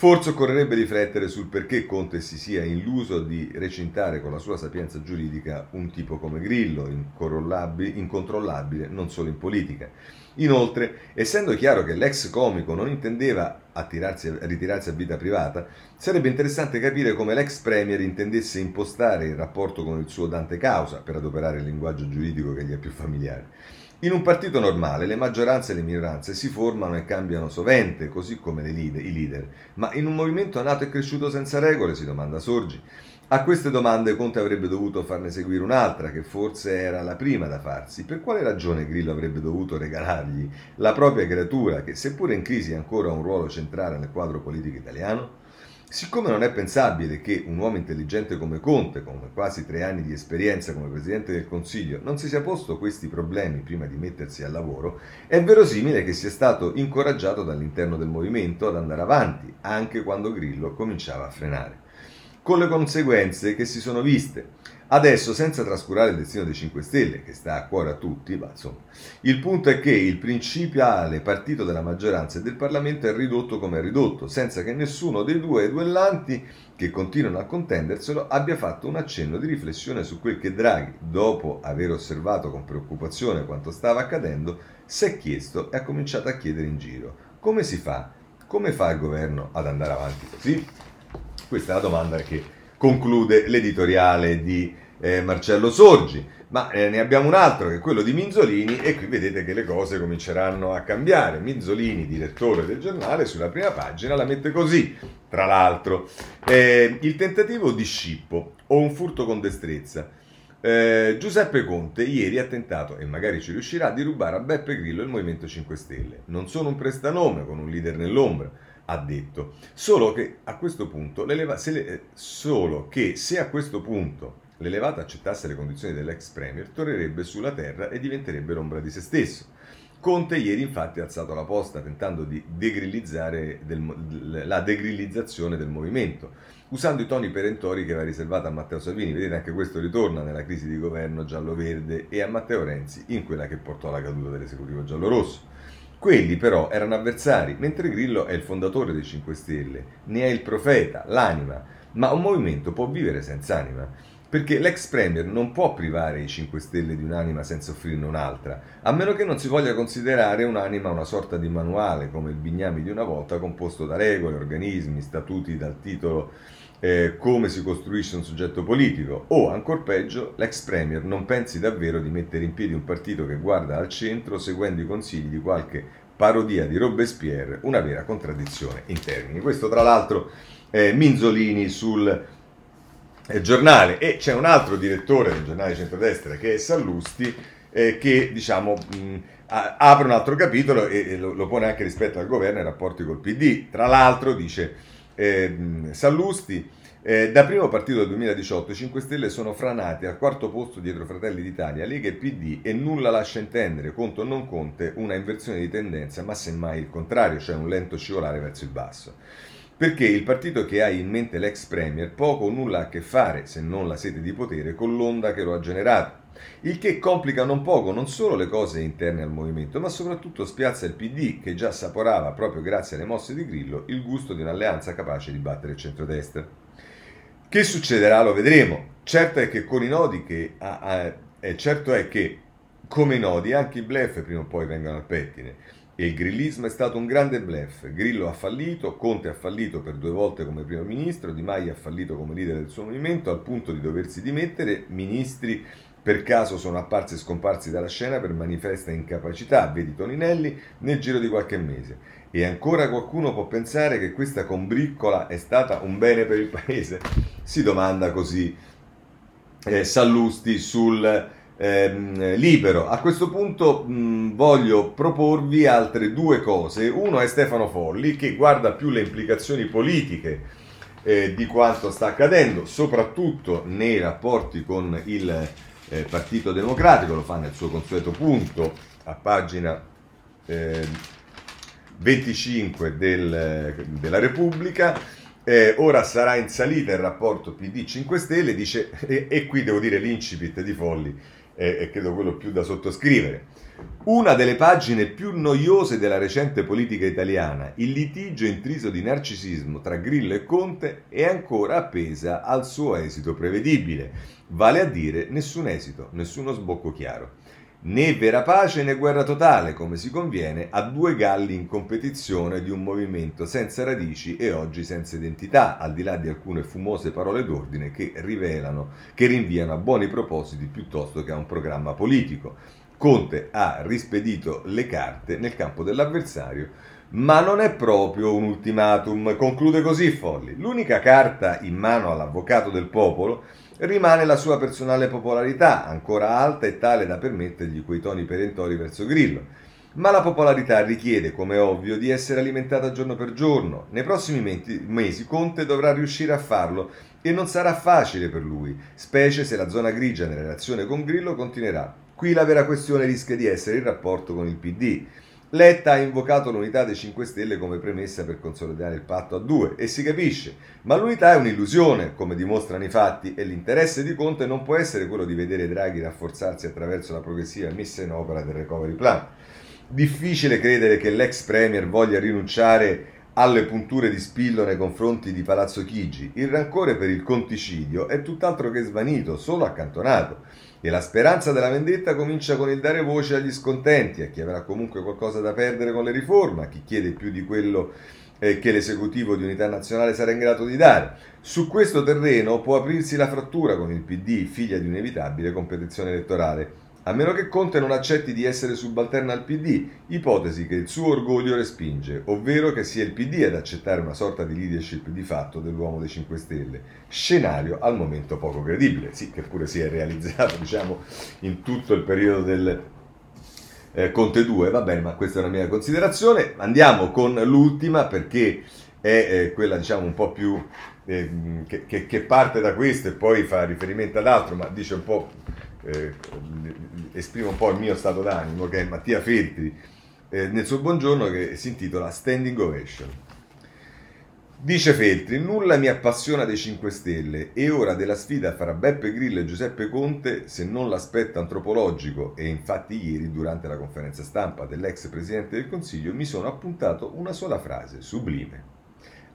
Forse occorrerebbe riflettere sul perché Conte si sia illuso di recintare con la sua sapienza giuridica un tipo come Grillo, incontrollabile non solo in politica. Inoltre, essendo chiaro che l'ex comico non intendeva attirarsi, ritirarsi a vita privata, sarebbe interessante capire come l'ex premier intendesse impostare il rapporto con il suo Dante Causa, per adoperare il linguaggio giuridico che gli è più familiare. In un partito normale le maggioranze e le minoranze si formano e cambiano sovente, così come leader, i leader, ma in un movimento nato e cresciuto senza regole, si domanda Sorgi. A queste domande Conte avrebbe dovuto farne seguire un'altra, che forse era la prima da farsi. Per quale ragione Grillo avrebbe dovuto regalargli la propria creatura, che seppure in crisi ha ancora un ruolo centrale nel quadro politico italiano? Siccome non è pensabile che un uomo intelligente come Conte, con quasi tre anni di esperienza come Presidente del Consiglio, non si sia posto questi problemi prima di mettersi al lavoro, è verosimile che sia stato incoraggiato dall'interno del movimento ad andare avanti, anche quando Grillo cominciava a frenare. Con le conseguenze che si sono viste. Adesso, senza trascurare il destino dei 5 Stelle, che sta a cuore a tutti, ma insomma, il punto è che il principale partito della maggioranza e del Parlamento è ridotto come è ridotto, senza che nessuno dei due duellanti che continuano a contenderselo abbia fatto un accenno di riflessione su quel che Draghi, dopo aver osservato con preoccupazione quanto stava accadendo, si è chiesto e ha cominciato a chiedere in giro. Come si fa? Come fa il governo ad andare avanti così? Questa è la domanda che conclude l'editoriale di eh, Marcello Sorgi. Ma eh, ne abbiamo un altro che è quello di Minzolini e qui vedete che le cose cominceranno a cambiare. Minzolini, direttore del giornale, sulla prima pagina la mette così, tra l'altro. Eh, il tentativo di scippo o un furto con destrezza. Eh, Giuseppe Conte ieri ha tentato, e magari ci riuscirà, di rubare a Beppe Grillo il Movimento 5 Stelle. Non sono un prestanome con un leader nell'ombra ha detto. Solo che a questo punto, se, le, eh, solo che se a questo punto l'elevata accettasse le condizioni dell'ex premier, tornerebbe sulla terra e diventerebbe l'ombra di se stesso. Conte ieri infatti ha alzato la posta tentando di degrillizzare del, la degrillizzazione del movimento, usando i toni perentori che aveva riservato a Matteo Salvini. Vedete anche questo ritorna nella crisi di governo giallo-verde e a Matteo Renzi in quella che portò alla caduta dell'esecutivo giallo-rosso. Quelli però erano avversari, mentre Grillo è il fondatore dei 5 Stelle, ne è il profeta, l'anima, ma un movimento può vivere senza anima, perché l'ex premier non può privare i 5 Stelle di un'anima senza offrirne un'altra, a meno che non si voglia considerare un'anima una sorta di manuale, come il bignami di una volta, composto da regole, organismi, statuti dal titolo eh, come si costruisce un soggetto politico o, ancora peggio, l'ex premier non pensi davvero di mettere in piedi un partito che guarda al centro seguendo i consigli di qualche parodia di Robespierre, una vera contraddizione in termini. Questo tra l'altro è Minzolini sul eh, giornale e c'è un altro direttore del giornale centrodestra che è Sallusti eh, che diciamo mh, apre un altro capitolo e, lo, pone anche rispetto al governo e ai rapporti col PD. Tra l'altro dice eh, Sallusti eh, da primo partito del 2018 i 5 Stelle sono franati al quarto posto dietro Fratelli d'Italia, Lega e PD e nulla lascia intendere, conto o non conte, una inversione di tendenza, ma semmai il contrario, cioè un lento scivolare verso il basso. Perché il partito che ha in mente l'ex Premier poco o nulla ha a che fare, se non la sete di potere, con l'onda che lo ha generato. Il che complica non poco non solo le cose interne al movimento, ma soprattutto spiazza il PD, che già assaporava, proprio grazie alle mosse di Grillo, il gusto di un'alleanza capace di battere il centrodestra. Che succederà lo vedremo. Certo è che con i nodi che ha, ha, eh, certo è che come i nodi anche i blef prima o poi vengono al pettine. Il grillismo è stato un grande blef. Grillo ha fallito, Conte ha fallito per due volte come primo ministro, Di Maio ha fallito come leader del suo movimento al punto di doversi dimettere, ministri per caso sono apparsi e scomparsi dalla scena per manifesta incapacità, vedi Toninelli, nel giro di qualche mese. E ancora qualcuno può pensare che questa combriccola è stata un bene per il paese? Si domanda così eh, Sallusti sul eh, Libero. A questo punto mh, voglio proporvi altre due cose. Uno è Stefano Folli che guarda più le implicazioni politiche eh, di quanto sta accadendo, soprattutto nei rapporti con il eh, Partito Democratico, lo fa nel suo consueto punto a pagina eh, 25 del, della Repubblica. Eh, ora sarà in salita il rapporto PD 5 Stelle, dice, e, e qui devo dire l'incipit di Folli, eh, è credo quello più da sottoscrivere. Una delle pagine più noiose della recente politica italiana, il litigio intriso di narcisismo tra Grillo e Conte, è ancora appesa al suo esito prevedibile, vale a dire nessun esito, nessuno sbocco chiaro. Né vera pace né guerra totale, come si conviene, a due galli in competizione di un movimento senza radici e oggi senza identità, al di là di alcune fumose parole d'ordine che rivelano, che rinviano a buoni propositi piuttosto che a un programma politico. Conte ha rispedito le carte nel campo dell'avversario, ma non è proprio un ultimatum, conclude così Folli. L'unica carta in mano all'avvocato del popolo rimane la sua personale popolarità, ancora alta e tale da permettergli quei toni perentori verso Grillo. Ma la popolarità richiede, come ovvio, di essere alimentata giorno per giorno. Nei prossimi mesi Conte dovrà riuscire a farlo e non sarà facile per lui, specie se la zona grigia nella relazione con Grillo continuerà. Qui la vera questione rischia di essere il rapporto con il PD. Letta ha invocato l'unità dei 5 Stelle come premessa per consolidare il patto a due e si capisce, ma l'unità è un'illusione, come dimostrano i fatti, e l'interesse di Conte non può essere quello di vedere Draghi rafforzarsi attraverso la progressiva messa in opera del recovery plan. Difficile credere che l'ex Premier voglia rinunciare alle punture di spillo nei confronti di Palazzo Chigi. Il rancore per il conticidio è tutt'altro che svanito, solo accantonato. E la speranza della vendetta comincia con il dare voce agli scontenti, a chi avrà comunque qualcosa da perdere con le riforme, a chi chiede più di quello eh, che l'esecutivo di unità nazionale sarà in grado di dare. Su questo terreno può aprirsi la frattura con il PD, figlia di un'inevitabile competizione elettorale a meno che Conte non accetti di essere subalterno al PD, ipotesi che il suo orgoglio respinge, ovvero che sia il PD ad accettare una sorta di leadership di fatto dell'uomo dei 5 Stelle, scenario al momento poco credibile, sì che pure si è realizzato diciamo, in tutto il periodo del eh, Conte 2, va bene, ma questa è una mia considerazione. Andiamo con l'ultima perché è eh, quella diciamo un po' più eh, che, che, che parte da questo e poi fa riferimento ad altro, ma dice un po' eh, esprime un po' il mio stato d'animo, che è Mattia Feltri, eh, nel suo buongiorno che si intitola Standing Ovation. Dice Feltri, nulla mi appassiona dei 5 Stelle e ora della sfida fra Beppe Grillo e Giuseppe Conte, se non l'aspetto antropologico, e infatti ieri durante la conferenza stampa dell'ex Presidente del Consiglio mi sono appuntato una sola frase, sublime.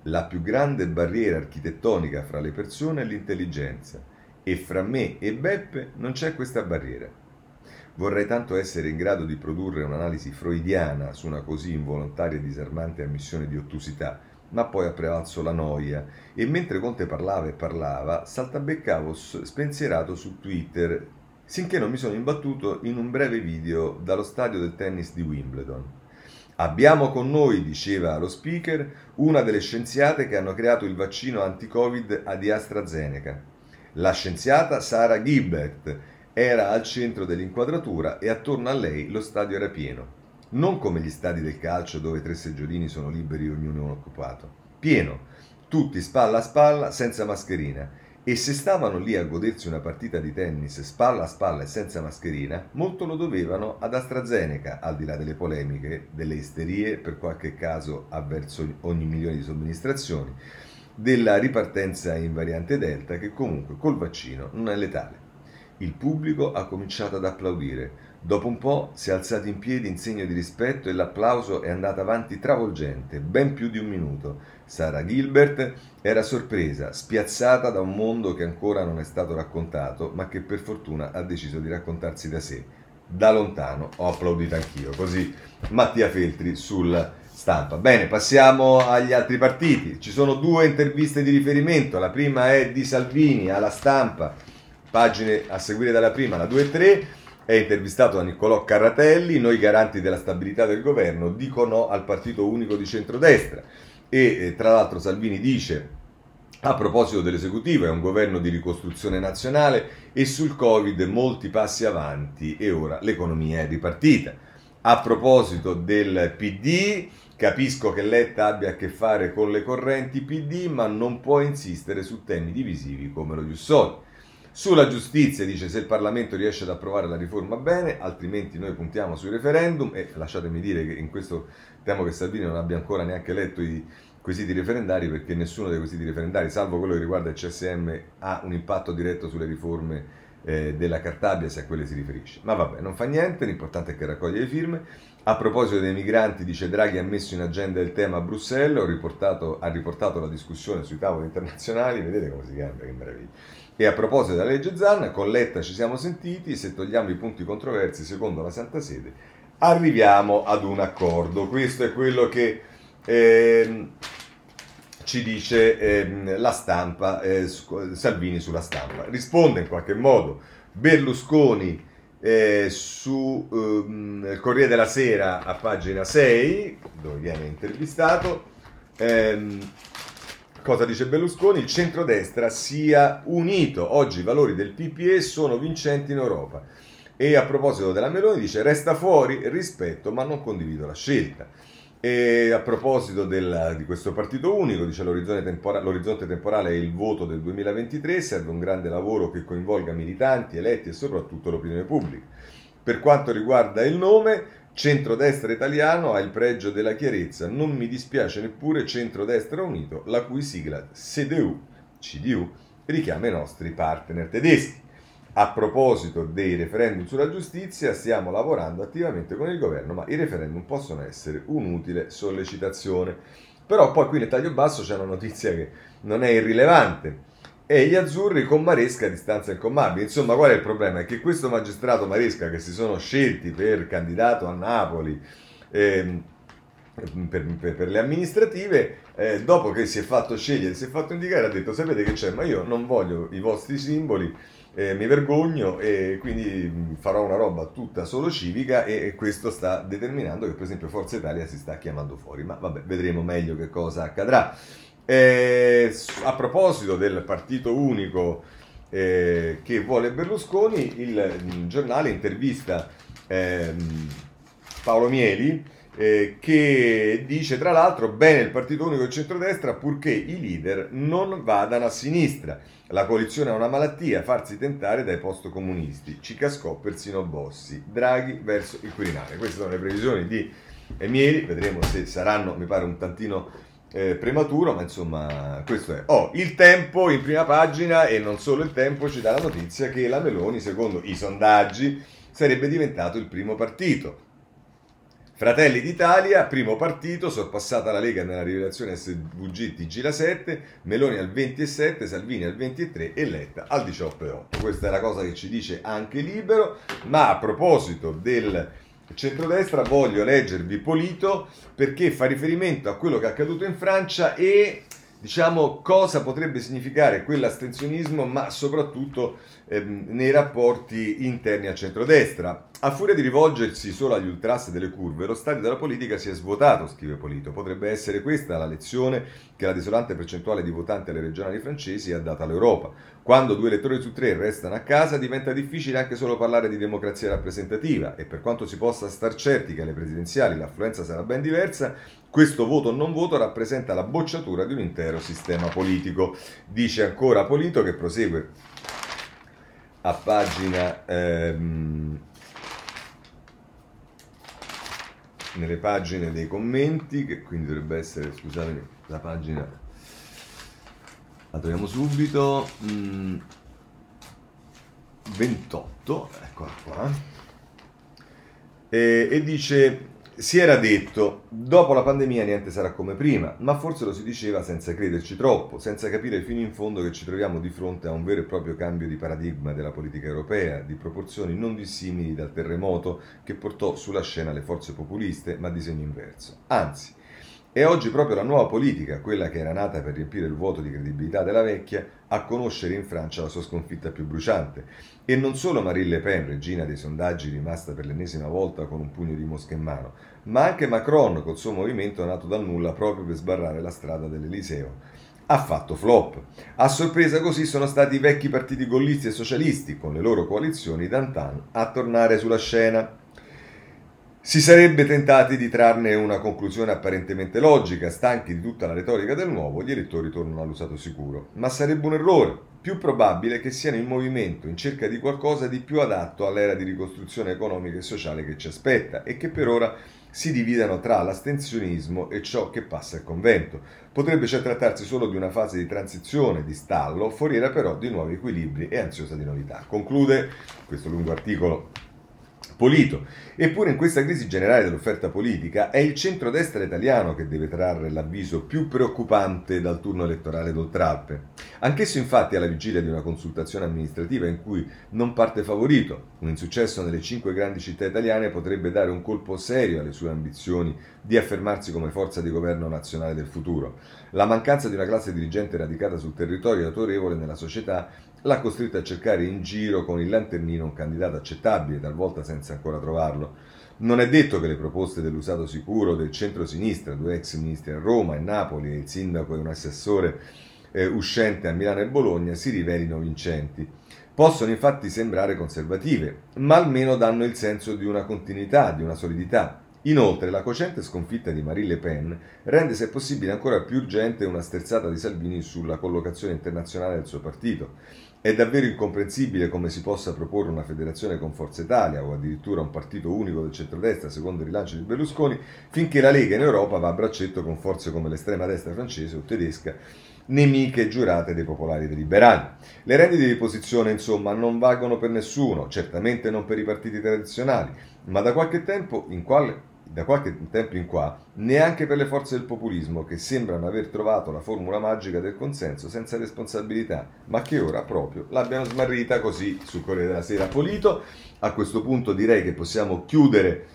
La più grande barriera architettonica fra le persone è l'intelligenza e fra me e Beppe non c'è questa barriera. Vorrei tanto essere in grado di produrre un'analisi freudiana su una così involontaria e disarmante ammissione di ottusità, ma poi ha prevalso la noia e mentre Conte parlava e parlava, saltabeccavo spensierato su Twitter, sinché non mi sono imbattuto in un breve video dallo stadio del tennis di Wimbledon. Abbiamo con noi, diceva lo speaker, una delle scienziate che hanno creato il vaccino anti-Covid di AstraZeneca. La scienziata Sara Gilbert era al centro dell'inquadratura e attorno a lei lo stadio era pieno. Non come gli stadi del calcio dove tre seggiorini sono liberi ognuno occupato. Pieno, tutti spalla a spalla, senza mascherina e se stavano lì a godersi una partita di tennis spalla a spalla e senza mascherina, molto lo dovevano ad AstraZeneca, al di là delle polemiche, delle isterie per qualche caso avverso ogni milione di somministrazioni, della ripartenza in variante Delta che comunque col vaccino non è letale. Il pubblico ha cominciato ad applaudire. Dopo un po' si è alzato in piedi in segno di rispetto e l'applauso è andato avanti travolgente, ben più di un minuto. Sara Gilbert era sorpresa, spiazzata da un mondo che ancora non è stato raccontato, ma che per fortuna ha deciso di raccontarsi da sé. Da lontano ho applaudito anch'io, così Mattia Feltri sul stampa. Bene, passiamo agli altri partiti. Ci sono due interviste di riferimento, la prima è di Salvini alla stampa Pagine a seguire dalla prima, la 2 e 3, è intervistato da Niccolò Carratelli, noi garanti della stabilità del governo dicono al partito unico di centrodestra e eh, tra l'altro Salvini dice a proposito dell'esecutivo è un governo di ricostruzione nazionale e sul Covid molti passi avanti e ora l'economia è ripartita. A proposito del PD, capisco che Letta abbia a che fare con le correnti PD, ma non può insistere su temi divisivi come lo Jussoli. Sulla giustizia dice se il Parlamento riesce ad approvare la riforma bene, altrimenti noi puntiamo sui referendum e lasciatemi dire che in questo temo che Salvini non abbia ancora neanche letto i quesiti referendari perché nessuno dei quesiti referendari, salvo quello che riguarda il CSM, ha un impatto diretto sulle riforme eh, della Cartabia se a quelle si riferisce. Ma vabbè, non fa niente, l'importante è che raccoglie le firme. A proposito dei migranti, dice Draghi ha messo in agenda il tema a Bruxelles, riportato, ha riportato la discussione sui tavoli internazionali, vedete come si cambia, che meraviglia. E a proposito della legge Zanna, con Letta ci siamo sentiti, se togliamo i punti controversi secondo la Santa Sede, arriviamo ad un accordo. Questo è quello che eh, ci dice eh, la stampa, eh, Salvini sulla stampa. Risponde in qualche modo Berlusconi eh, su ehm, Corriere della Sera a pagina 6, dove viene intervistato. Ehm, Cosa dice Berlusconi? Il centrodestra sia unito. Oggi i valori del PPE sono vincenti in Europa. E a proposito della Meloni dice resta fuori rispetto ma non condivido la scelta. E a proposito del, di questo partito unico, dice l'orizzonte, tempora, l'orizzonte temporale è il voto del 2023, serve un grande lavoro che coinvolga militanti, eletti e soprattutto l'opinione pubblica. Per quanto riguarda il nome, Centrodestra italiano ha il pregio della chiarezza, non mi dispiace neppure Centrodestra Unito, la cui sigla CDU, CDU richiama i nostri partner tedeschi. A proposito dei referendum sulla giustizia, stiamo lavorando attivamente con il governo, ma i referendum possono essere un'utile sollecitazione. Però poi qui nel taglio basso c'è una notizia che non è irrilevante e gli azzurri con Maresca a distanza incommabile. Insomma, qual è il problema? È che questo magistrato Maresca che si sono scelti per candidato a Napoli ehm, per, per, per, le amministrative, eh, dopo che si è fatto scegliere, si è fatto indicare, ha detto sapete che c'è, ma io non voglio i vostri simboli, eh, mi vergogno e quindi farò una roba tutta solo civica e, questo sta determinando che per esempio Forza Italia si sta chiamando fuori, ma vabbè, vedremo meglio che cosa accadrà. Eh, a proposito del partito unico eh, che vuole Berlusconi, il, il giornale intervista eh, Paolo Mieli eh, che dice tra l'altro bene il partito unico del centrodestra purché i leader non vadano a sinistra. La coalizione ha una malattia, farsi tentare dai post comunisti. Ci cascò persino Bossi. Draghi verso il Quirinale. Queste sono le previsioni di Mieli, vedremo se saranno, mi pare, un tantino eh, prematuro, ma insomma questo è. Oh, il tempo in prima pagina e non solo il tempo ci dà la notizia che la Meloni, secondo i sondaggi, sarebbe diventato il primo partito. Fratelli d'Italia, primo partito, sorpassata la Lega nella rivelazione SVG TG la 7, Meloni al 27, Salvini al 23 e Letta al 18,8. Questa è la cosa che ci dice anche Libero, ma a proposito del centrodestra voglio leggervi Polito perché fa riferimento a quello che è accaduto in Francia e diciamo cosa potrebbe significare quell'astensionismo, ma soprattutto ehm, nei rapporti interni al centrodestra. A furia di rivolgersi solo agli ultras delle curve, lo stadio della politica si è svuotato, scrive Polito. Potrebbe essere questa la lezione che la desolante percentuale di votanti alle regionali francesi ha dato all'Europa. Quando due elettori su tre restano a casa diventa difficile anche solo parlare di democrazia rappresentativa e per quanto si possa star certi che alle presidenziali l'affluenza sarà ben diversa, questo voto o non voto rappresenta la bocciatura di un intero sistema politico. Dice ancora Polito che prosegue a pagina... Ehm, nelle pagine dei commenti, che quindi dovrebbe essere, scusatemi, la pagina la troviamo subito, mm, 28, eccola qua, e, e dice si era detto, dopo la pandemia niente sarà come prima, ma forse lo si diceva senza crederci troppo, senza capire fino in fondo che ci troviamo di fronte a un vero e proprio cambio di paradigma della politica europea, di proporzioni non dissimili dal terremoto che portò sulla scena le forze populiste, ma di segno inverso. Anzi, è oggi proprio la nuova politica, quella che era nata per riempire il vuoto di credibilità della vecchia, a conoscere in Francia la sua sconfitta più bruciante. E non solo Marine Le Pen, regina dei sondaggi rimasta per l'ennesima volta con un pugno di mosche in mano, ma anche Macron col suo movimento nato dal nulla proprio per sbarrare la strada dell'Eliseo. Ha fatto flop. A sorpresa così sono stati i vecchi partiti gollisti e socialisti, con le loro coalizioni d'antan, a tornare sulla scena. Si sarebbe tentati di trarne una conclusione apparentemente logica, stanchi di tutta la retorica del nuovo, gli elettori tornano all'usato sicuro. Ma sarebbe un errore. Più probabile che siano in movimento in cerca di qualcosa di più adatto all'era di ricostruzione economica e sociale che ci aspetta e che per ora si dividano tra l'astensionismo e ciò che passa al convento. Potrebbe cioè trattarsi solo di una fase di transizione, di stallo, foriera però di nuovi equilibri e ansiosa di novità. Conclude questo lungo articolo Polito. Eppure in questa crisi generale dell'offerta politica è il centrodestra italiano che deve trarre l'avviso più preoccupante dal turno elettorale d'Oltralpe. Anch'esso infatti alla vigilia di una consultazione amministrativa in cui non parte favorito. Un insuccesso nelle cinque grandi città italiane potrebbe dare un colpo serio alle sue ambizioni di affermarsi come forza di governo nazionale del futuro. La mancanza di una classe dirigente radicata sul territorio e autorevole nella società l'ha costretto a cercare in giro con il lanternino un candidato accettabile, talvolta senza ancora trovarlo. Non è detto che le proposte dell'usato sicuro del centro-sinistra, due ex ministri a Roma e Napoli e il sindaco e un assessore eh, uscente a Milano e Bologna, si rivelino vincenti. Possono infatti sembrare conservative, ma almeno danno il senso di una continuità, di una solidità. Inoltre, la cocente sconfitta di Marine Le Pen rende, se possibile, ancora più urgente una sterzata di Salvini sulla collocazione internazionale del suo partito. È davvero incomprensibile come si possa proporre una federazione con Forza Italia o addirittura un partito unico del centrodestra secondo il rilancio di Berlusconi finché la Lega in Europa va a braccetto con forze come l'estrema destra francese o tedesca, nemiche giurate dei popolari dei liberali. Le rendite di posizione, insomma, non valgono per nessuno, certamente non per i partiti tradizionali, ma da qualche tempo in quale da qualche tempo in qua, neanche per le forze del populismo che sembrano aver trovato la formula magica del consenso senza responsabilità, ma che ora proprio l'abbiano smarrita così sul Corriere della Sera Polito. A questo punto direi che possiamo chiudere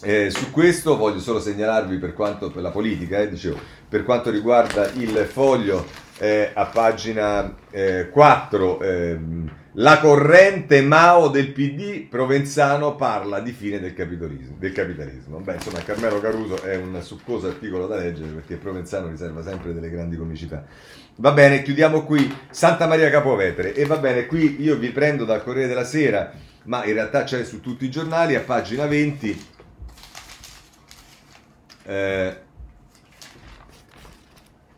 eh, su questo, voglio solo segnalarvi per quanto per la politica, eh, dicevo, per quanto riguarda il foglio eh, a pagina 4 ehm, la corrente Mao del PD provenzano parla di fine del capitalismo. Del capitalismo. Beh, insomma, Carmelo Caruso è un succoso articolo da leggere perché Provenzano riserva sempre delle grandi comicità. Va bene, chiudiamo qui. Santa Maria Capovetere. E va bene, qui io vi prendo dal Corriere della Sera, ma in realtà c'è su tutti i giornali, a pagina 20. Eh,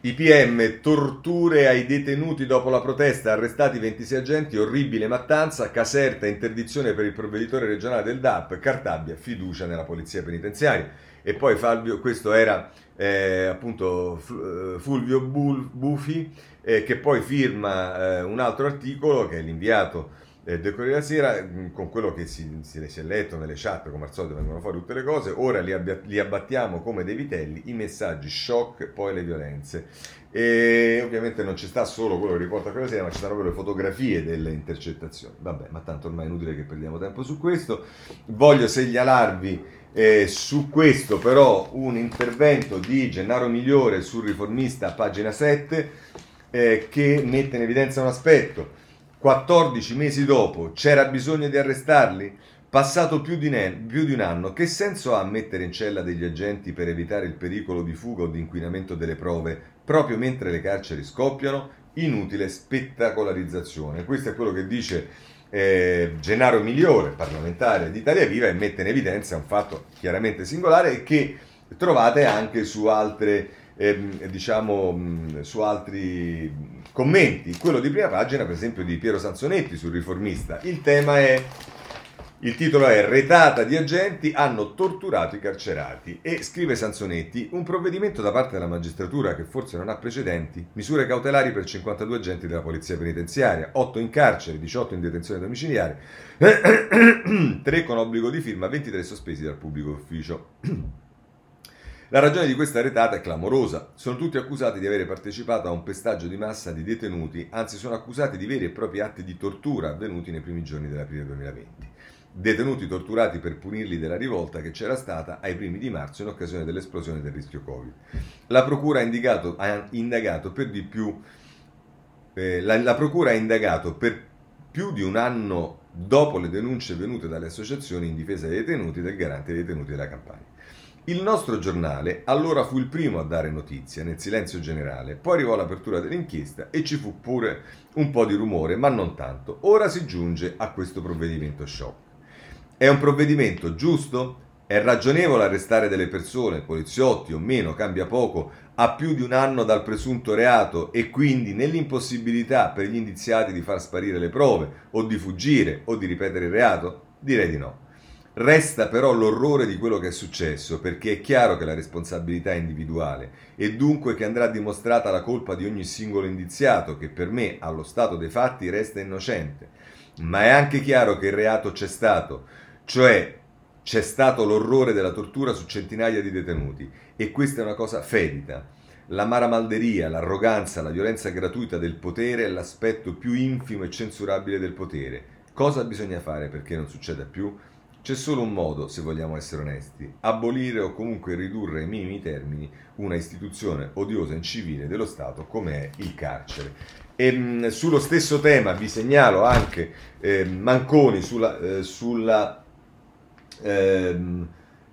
IPM, torture ai detenuti dopo la protesta, arrestati 26 agenti, orribile mattanza, Caserta, interdizione per il provveditore regionale del DAP, Cartabia, fiducia nella polizia penitenziaria. E poi Fabio, questo era eh, appunto eh, Fulvio Bufi, eh, che poi firma eh, un altro articolo che è l'inviato eh, del Corriere della Sera, mm, con quello che si, si, si, è letto nelle chat, come al solito vengono fuori tutte le cose, ora li, abbia, li abbattiamo come dei vitelli, i messaggi shock, poi le violenze. E ovviamente non ci sta solo quello che riporta quella sera, ma ci stanno proprio le fotografie delle intercettazioni. Vabbè, ma tanto ormai è inutile che perdiamo tempo su questo. Voglio segnalarvi eh, su questo però un intervento di Gennaro Migliore sul riformista, pagina 7, eh, che mette in evidenza un aspetto 14 mesi dopo c'era bisogno di arrestarli? Passato più di, ne- più di, un anno, che senso ha mettere in cella degli agenti per evitare il pericolo di fuga o di inquinamento delle prove proprio mentre le carceri scoppiano? Inutile spettacolarizzazione. Questo è quello che dice eh, Gennaro Migliore, parlamentare di Italia Viva, e mette in evidenza un fatto chiaramente singolare e che trovate anche su altre, ehm, diciamo, su altri commenti. Quello di prima pagina, per esempio, di Piero Sansonetti sul riformista. Il tema è il titolo è Retata di agenti hanno torturato i carcerati e scrive Sansonetti un provvedimento da parte della magistratura che forse non ha precedenti, misure cautelari per 52 agenti della polizia penitenziaria, 8 in carcere, 18 in detenzione domiciliare, 3 con obbligo di firma, 23 sospesi dal pubblico ufficio. La ragione di questa retata è clamorosa. Sono tutti accusati di avere partecipato a un pestaggio di massa di detenuti, anzi sono accusati di veri e propri atti di tortura avvenuti nei primi giorni dell'aprile 2020 detenuti torturati per punirli della rivolta che c'era stata ai primi di marzo in occasione dell'esplosione del rischio Covid. La Procura ha, indicato, ha indagato per di più eh, la, la Procura ha indagato per più di un anno dopo le denunce venute dalle associazioni in difesa dei detenuti del garante dei detenuti della campagna. Il nostro giornale allora fu il primo a dare notizia nel silenzio generale, poi arrivò l'apertura dell'inchiesta e ci fu pure un po' di rumore, ma non tanto. Ora si giunge a questo provvedimento shock. È un provvedimento giusto? È ragionevole arrestare delle persone, poliziotti o meno, cambia poco, a più di un anno dal presunto reato e quindi nell'impossibilità per gli indiziati di far sparire le prove o di fuggire o di ripetere il reato? Direi di no. Resta però l'orrore di quello che è successo, perché è chiaro che la responsabilità è individuale e dunque che andrà dimostrata la colpa di ogni singolo indiziato, che per me, allo stato dei fatti, resta innocente. Ma è anche chiaro che il reato c'è stato, cioè c'è stato l'orrore della tortura su centinaia di detenuti e questa è una cosa fedita. La maramalderia, l'arroganza, la violenza gratuita del potere è l'aspetto più infimo e censurabile del potere. Cosa bisogna fare perché non succeda più? C'è solo un modo, se vogliamo essere onesti, abolire o comunque ridurre ai minimi termini una istituzione odiosa e incivile dello Stato come è il carcere. E mh, sullo stesso tema vi segnalo anche eh, Manconi sulla, eh, sulla ehm,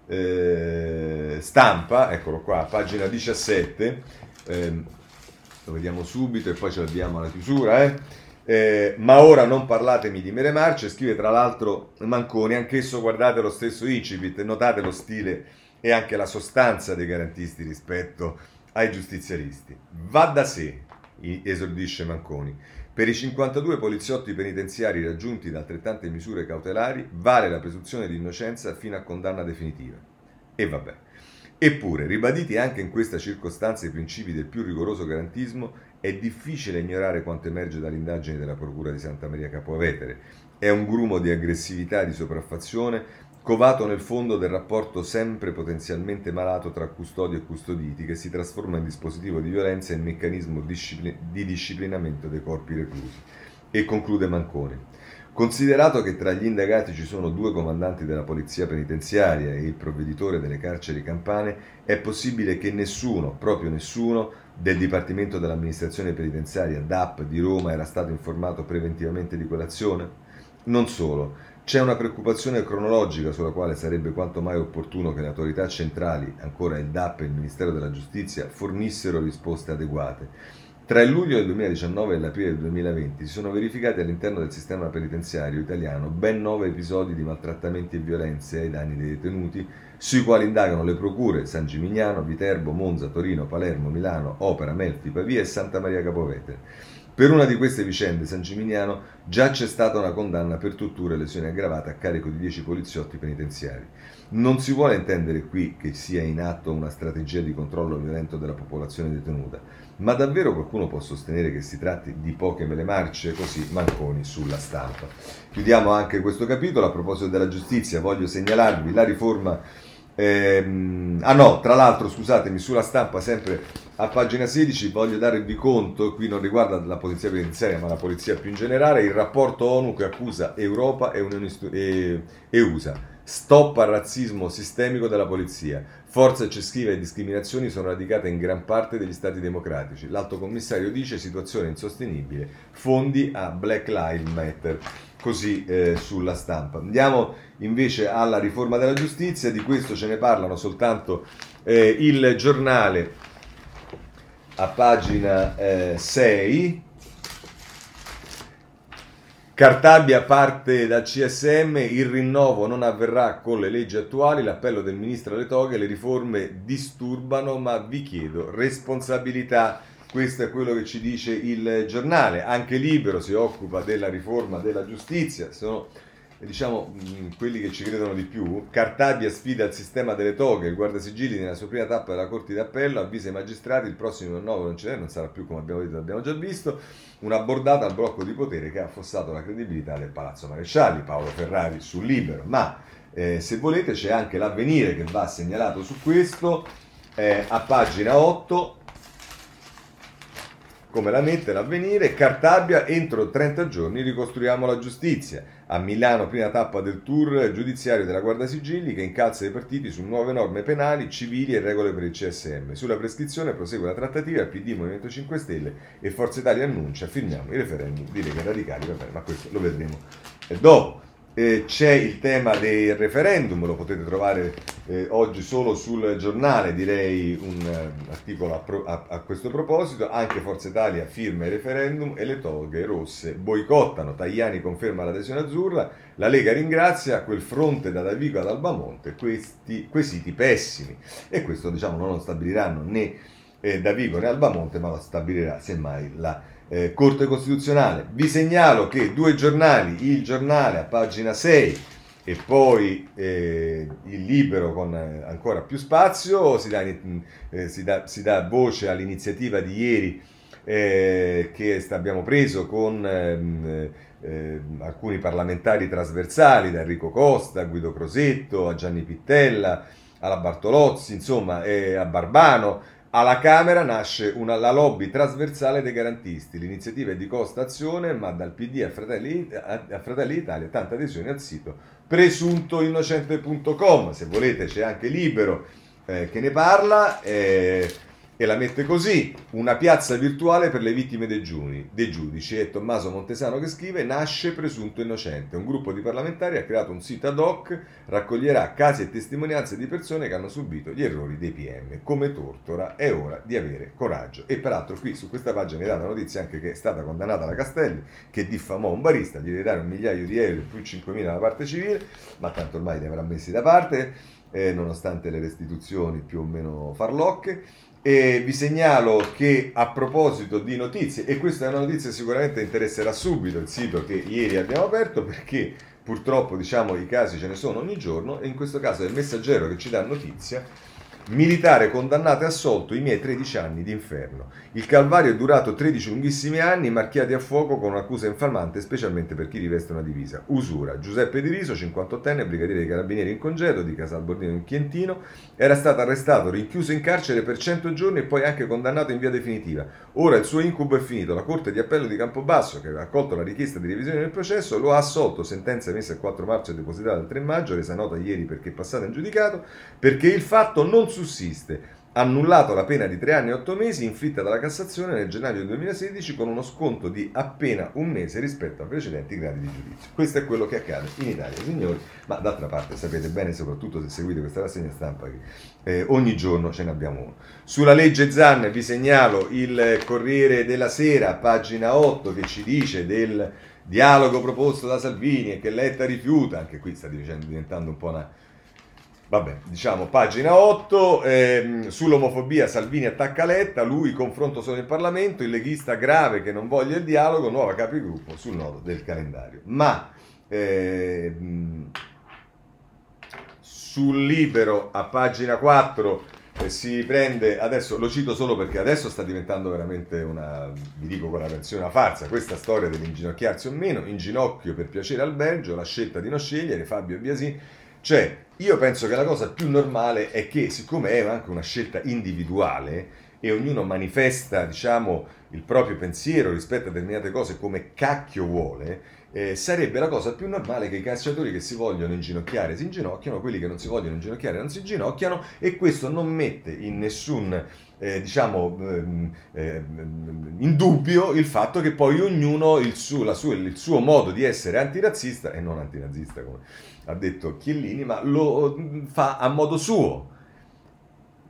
eh, stampa, eccolo qua, pagina 17, ehm, lo vediamo subito e poi ce l'abbiamo alla chiusura, eh. Ma ora non parlatemi di mere marce, scrive tra l'altro Manconi, anch'esso guardate lo stesso incipit, notate lo stile e anche la sostanza dei garantisti rispetto ai giustiziaristi. Va da sé, esordisce Manconi, per i 52 poliziotti penitenziari raggiunti da altrettante misure cautelari vale la presunzione di innocenza fino a condanna definitiva. E vabbè. Eppure, ribaditi anche in questa circostanza i principi del più rigoroso garantismo, è difficile ignorare quanto emerge dall'indagine della Procura di Santa Maria Capovetere. È un grumo di aggressività e di sopraffazione covato nel fondo del rapporto sempre potenzialmente malato tra custodi e custoditi, che si trasforma in dispositivo di violenza e in meccanismo di disciplinamento dei corpi reclusi. E conclude Manconi. Considerato che tra gli indagati ci sono due comandanti della polizia penitenziaria e il provveditore delle carceri campane, è possibile che nessuno, proprio nessuno, del Dipartimento dell'amministrazione penitenziaria DAP di Roma era stato informato preventivamente di quell'azione? Non solo, c'è una preoccupazione cronologica sulla quale sarebbe quanto mai opportuno che le autorità centrali, ancora il DAP e il Ministero della Giustizia, fornissero risposte adeguate. Tra il luglio del 2019 e l'aprile del 2020 si sono verificati all'interno del sistema penitenziario italiano ben nove episodi di maltrattamenti e violenze ai danni dei detenuti, sui quali indagano le procure San Gimignano, Viterbo, Monza, Torino, Palermo, Milano, Opera, Melfi, Pavia e Santa Maria Capovetere. Per una di queste vicende, San Gimignano, già c'è stata una condanna per tortura e lesioni aggravate a carico di 10 poliziotti penitenziari. Non si vuole intendere qui che sia in atto una strategia di controllo violento della popolazione detenuta, ma davvero qualcuno può sostenere che si tratti di poche mele marce? Così Manconi sulla stampa. Chiudiamo anche questo capitolo. A proposito della giustizia, voglio segnalarvi la riforma Ehm, ah no, tra l'altro, scusatemi, sulla stampa, sempre a pagina 16, voglio darvi conto, qui non riguarda la polizia penitenziaria, ma la polizia più in generale, il rapporto ONU che accusa Europa e, Unione, e, e USA. Stop al razzismo sistemico della polizia. Forza eccessiva e discriminazioni sono radicate in gran parte degli stati democratici. L'alto commissario dice situazione insostenibile, fondi a Black Lives Matter. Così eh, sulla stampa. Andiamo invece alla riforma della giustizia, di questo ce ne parlano soltanto eh, il giornale a pagina eh, 6 Cartabia parte dal CSM, il rinnovo non avverrà con le leggi attuali, l'appello del ministro alle toghe, le riforme disturbano, ma vi chiedo responsabilità. Questo è quello che ci dice il giornale. Anche Libero si occupa della riforma della giustizia. Sono diciamo, quelli che ci credono di più, Cartabia sfida il sistema delle toghe, il guardasigilli nella sua prima tappa della Corte d'Appello avvisa i magistrati, il prossimo rinnovo non ce n'è, non sarà più come abbiamo detto, abbiamo già visto, una bordata al blocco di potere che ha affossato la credibilità del Palazzo Marescialli, Paolo Ferrari sul Libero, ma eh, se volete c'è anche l'avvenire che va segnalato su questo, eh, a pagina 8, come la mette l'avvenire, Cartabia entro 30 giorni ricostruiamo la giustizia. A Milano, prima tappa del tour giudiziario della Guardia Sigilli che incalza i partiti su nuove norme penali, civili e regole per il CSM. Sulla prescrizione prosegue la trattativa, PD, Movimento 5 Stelle e Forza Italia annuncia, firmiamo i referendum di Lega Radicali, va bene, ma questo lo vedremo dopo. Eh, c'è il tema del referendum, lo potete trovare eh, oggi solo sul giornale, direi un uh, articolo a, pro, a, a, questo proposito. Anche Forza Italia firma il referendum e le toghe rosse boicottano. Tajani conferma l'adesione azzurra. La Lega ringrazia quel fronte da Davigo ad Albamonte, questi quesiti pessimi. E questo diciamo non lo stabiliranno né eh, Davigo né Albamonte, ma lo stabilirà semmai la eh, Corte Costituzionale. Vi segnalo che due giornali, il giornale a pagina 6 e poi eh, il libero con eh, ancora più spazio, si dà, eh, si dà, si dà voce all'iniziativa di ieri eh, che abbiamo preso con eh, alcuni parlamentari trasversali, da Enrico Costa, a Guido Crosetto, a Gianni Pittella, alla Bartolozzi, insomma, a Barbano, alla Camera nasce una, la lobby trasversale dei garantisti. L'iniziativa è di Costa Azione, ma dal PD a Fratelli, a, Fratelli d'Italia tanta adesione al sito presuntoinnocente.com. Se volete c'è anche Libero eh, che ne parla. Eh, e la mette così, una piazza virtuale per le vittime dei, giuni, dei giudici. È Tommaso Montesano che scrive, nasce presunto innocente. Un gruppo di parlamentari ha creato un sito ad hoc, raccoglierà casi e testimonianze di persone che hanno subito gli errori dei PM. Come Tortora è ora di avere coraggio. E peraltro qui su questa pagina mi dà la notizia anche che è stata condannata la Castelli, che diffamò un barista, gli deve un migliaio di euro più 5.000 alla parte civile, ma tanto ormai li avrà messi da parte, eh, nonostante le restituzioni più o meno farlocche. E vi segnalo che a proposito di notizie, e questa è una notizia che sicuramente interesserà subito il sito che ieri abbiamo aperto perché purtroppo diciamo i casi ce ne sono ogni giorno e in questo caso è il messaggero che ci dà notizia Militare condannato e assolto i miei 13 anni di inferno. Il calvario è durato 13 lunghissimi anni, marchiati a fuoco con un'accusa infamante, specialmente per chi riveste una divisa. Usura. Giuseppe Di Riso, 58enne, brigadiere dei carabinieri in congedo di Casalbordino in Chientino, era stato arrestato, rinchiuso in carcere per 100 giorni e poi anche condannato in via definitiva. Ora il suo incubo è finito. La Corte di Appello di Campobasso, che aveva accolto la richiesta di revisione del processo, lo ha assolto, sentenza emessa il 4 marzo e depositata il 3 maggio, resa nota ieri perché passata in giudicato, perché il fatto non sussiste. Annullato la pena di tre anni e otto mesi inflitta dalla Cassazione nel gennaio del 2016 con uno sconto di appena un mese rispetto a precedenti gradi di giudizio. Questo è quello che accade in Italia, signori, ma d'altra parte sapete bene, soprattutto se seguite questa rassegna stampa, che eh, ogni giorno ce ne abbiamo uno. Sulla legge Zan vi segnalo il Corriere della Sera, pagina 8, che ci dice del dialogo proposto da Salvini e che Letta rifiuta, anche qui sta diventando un po' una Vabbè, diciamo pagina 8, ehm, sull'omofobia Salvini attacca Letta, lui confronto solo in Parlamento, il leghista grave che non voglia il dialogo, nuova capigruppo sul nodo del calendario. Ma ehm, sul libero a pagina 4 eh, si prende, adesso lo cito solo perché adesso sta diventando veramente una, vi dico con la versione una farsa, questa storia dell'inginocchiarsi o meno, in ginocchio per piacere al Belgio, la scelta di non scegliere, Fabio Biasini, cioè io penso che la cosa più normale è che, siccome è anche una scelta individuale, e ognuno manifesta, diciamo, il proprio pensiero rispetto a determinate cose come cacchio vuole, eh, sarebbe la cosa più normale che i calciatori che si vogliono inginocchiare si inginocchiano, quelli che non si vogliono inginocchiare non si inginocchiano e questo non mette in nessun eh, diciamo ehm, eh, in dubbio il fatto che poi ognuno il suo, sua, il suo, modo di essere antirazzista e non antinazista come ha detto Chiellini ma lo fa a modo suo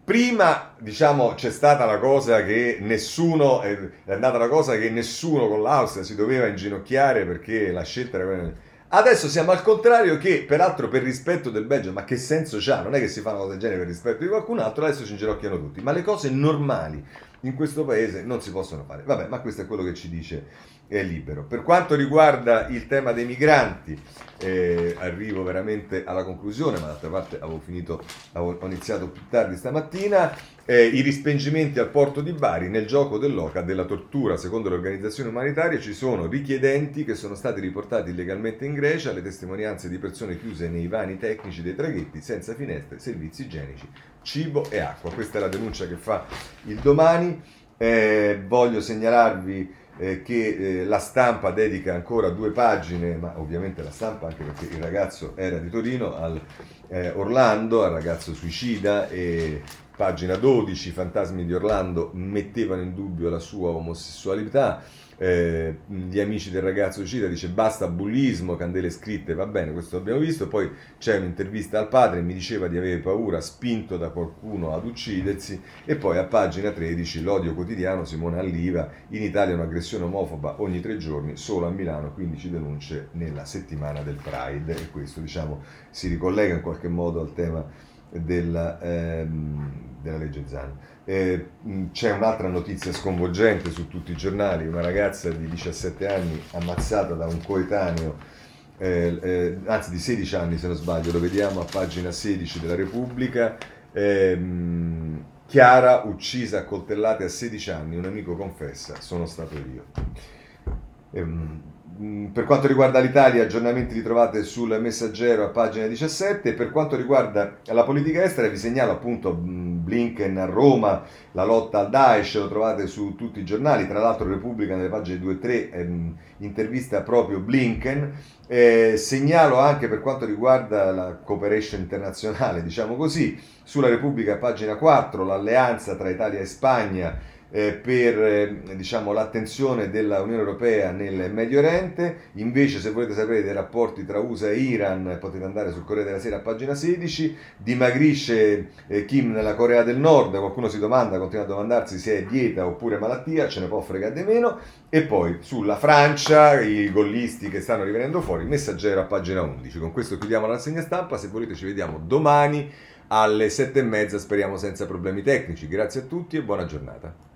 Prima, diciamo, c'è stata la cosa che nessuno, è andata la cosa che nessuno con l'Austria si doveva inginocchiare perché la scelta era quella... Adesso siamo al contrario che, peraltro, per rispetto del Belgio, ma che senso c'ha? Non è che si fa una cosa del genere per rispetto di qualcun altro, adesso ci inginocchiano tutti. Ma le cose normali in questo paese non si possono fare. Vabbè, ma questo è quello che ci dice è libero. Per quanto riguarda il tema dei migranti, eh, arrivo veramente alla conclusione, ma d'altra parte avevo finito, avevo, ho iniziato più tardi stamattina. Eh, I rispengimenti al porto di Bari nel gioco dell'oca della tortura, secondo le organizzazioni umanitarie, ci sono richiedenti che sono stati riportati illegalmente in Grecia, le testimonianze di persone chiuse nei vani tecnici dei traghetti, senza finestre, servizi igienici, cibo e acqua. Questa è la denuncia che fa il domani. Eh, voglio segnalarvi eh, che eh, la stampa dedica ancora due pagine, ma ovviamente la stampa anche perché il ragazzo era di Torino, al eh, Orlando, al ragazzo suicida e pagina 12, i fantasmi di Orlando mettevano in dubbio la sua omosessualità eh, gli amici del ragazzo Cita dice basta bullismo, candele scritte, va bene, questo abbiamo visto, poi c'è un'intervista al padre, mi diceva di avere paura, spinto da qualcuno ad uccidersi, e poi a pagina 13 l'odio quotidiano, Simone Alliva, in Italia un'aggressione omofoba ogni tre giorni, solo a Milano 15 denunce nella settimana del Pride, e questo diciamo si ricollega in qualche modo al tema della, ehm, della legge Zan. Eh, c'è un'altra notizia sconvolgente su tutti i giornali, una ragazza di 17 anni ammazzata da un coetaneo, eh, eh, anzi di 16 anni se non sbaglio, lo vediamo a pagina 16 della Repubblica. Ehm, Chiara uccisa a coltellate a 16 anni, un amico confessa, sono stato io. Mm, per quanto riguarda l'Italia, aggiornamenti li trovate sul messaggero a pagina 17. Per quanto riguarda la politica estera, vi segnalo appunto mm, Blinken a Roma, la lotta al Daesh, lo trovate su tutti i giornali. Tra l'altro, Repubblica nelle pagine 2 e 3 ehm, intervista proprio Blinken. Eh, segnalo anche per quanto riguarda la cooperation internazionale, diciamo così, sulla Repubblica, pagina 4, l'alleanza tra Italia e Spagna eh, per eh, diciamo, l'attenzione dell'Unione Europea nel Medio Oriente. Invece, se volete sapere dei rapporti tra USA e Iran, potete andare sul Corriere della Sera a pagina 16. Dimagrisce eh, Kim nella Corea del Nord. Qualcuno si domanda, continua a domandarsi se è dieta oppure malattia, ce ne può fregare di meno. E poi sulla Francia, i gollisti che stanno rivenendo fuori, messaggero a pagina 11. Con questo chiudiamo la rassegna stampa. Se volete, ci vediamo domani alle sette e mezza, speriamo senza problemi tecnici. Grazie a tutti e buona giornata.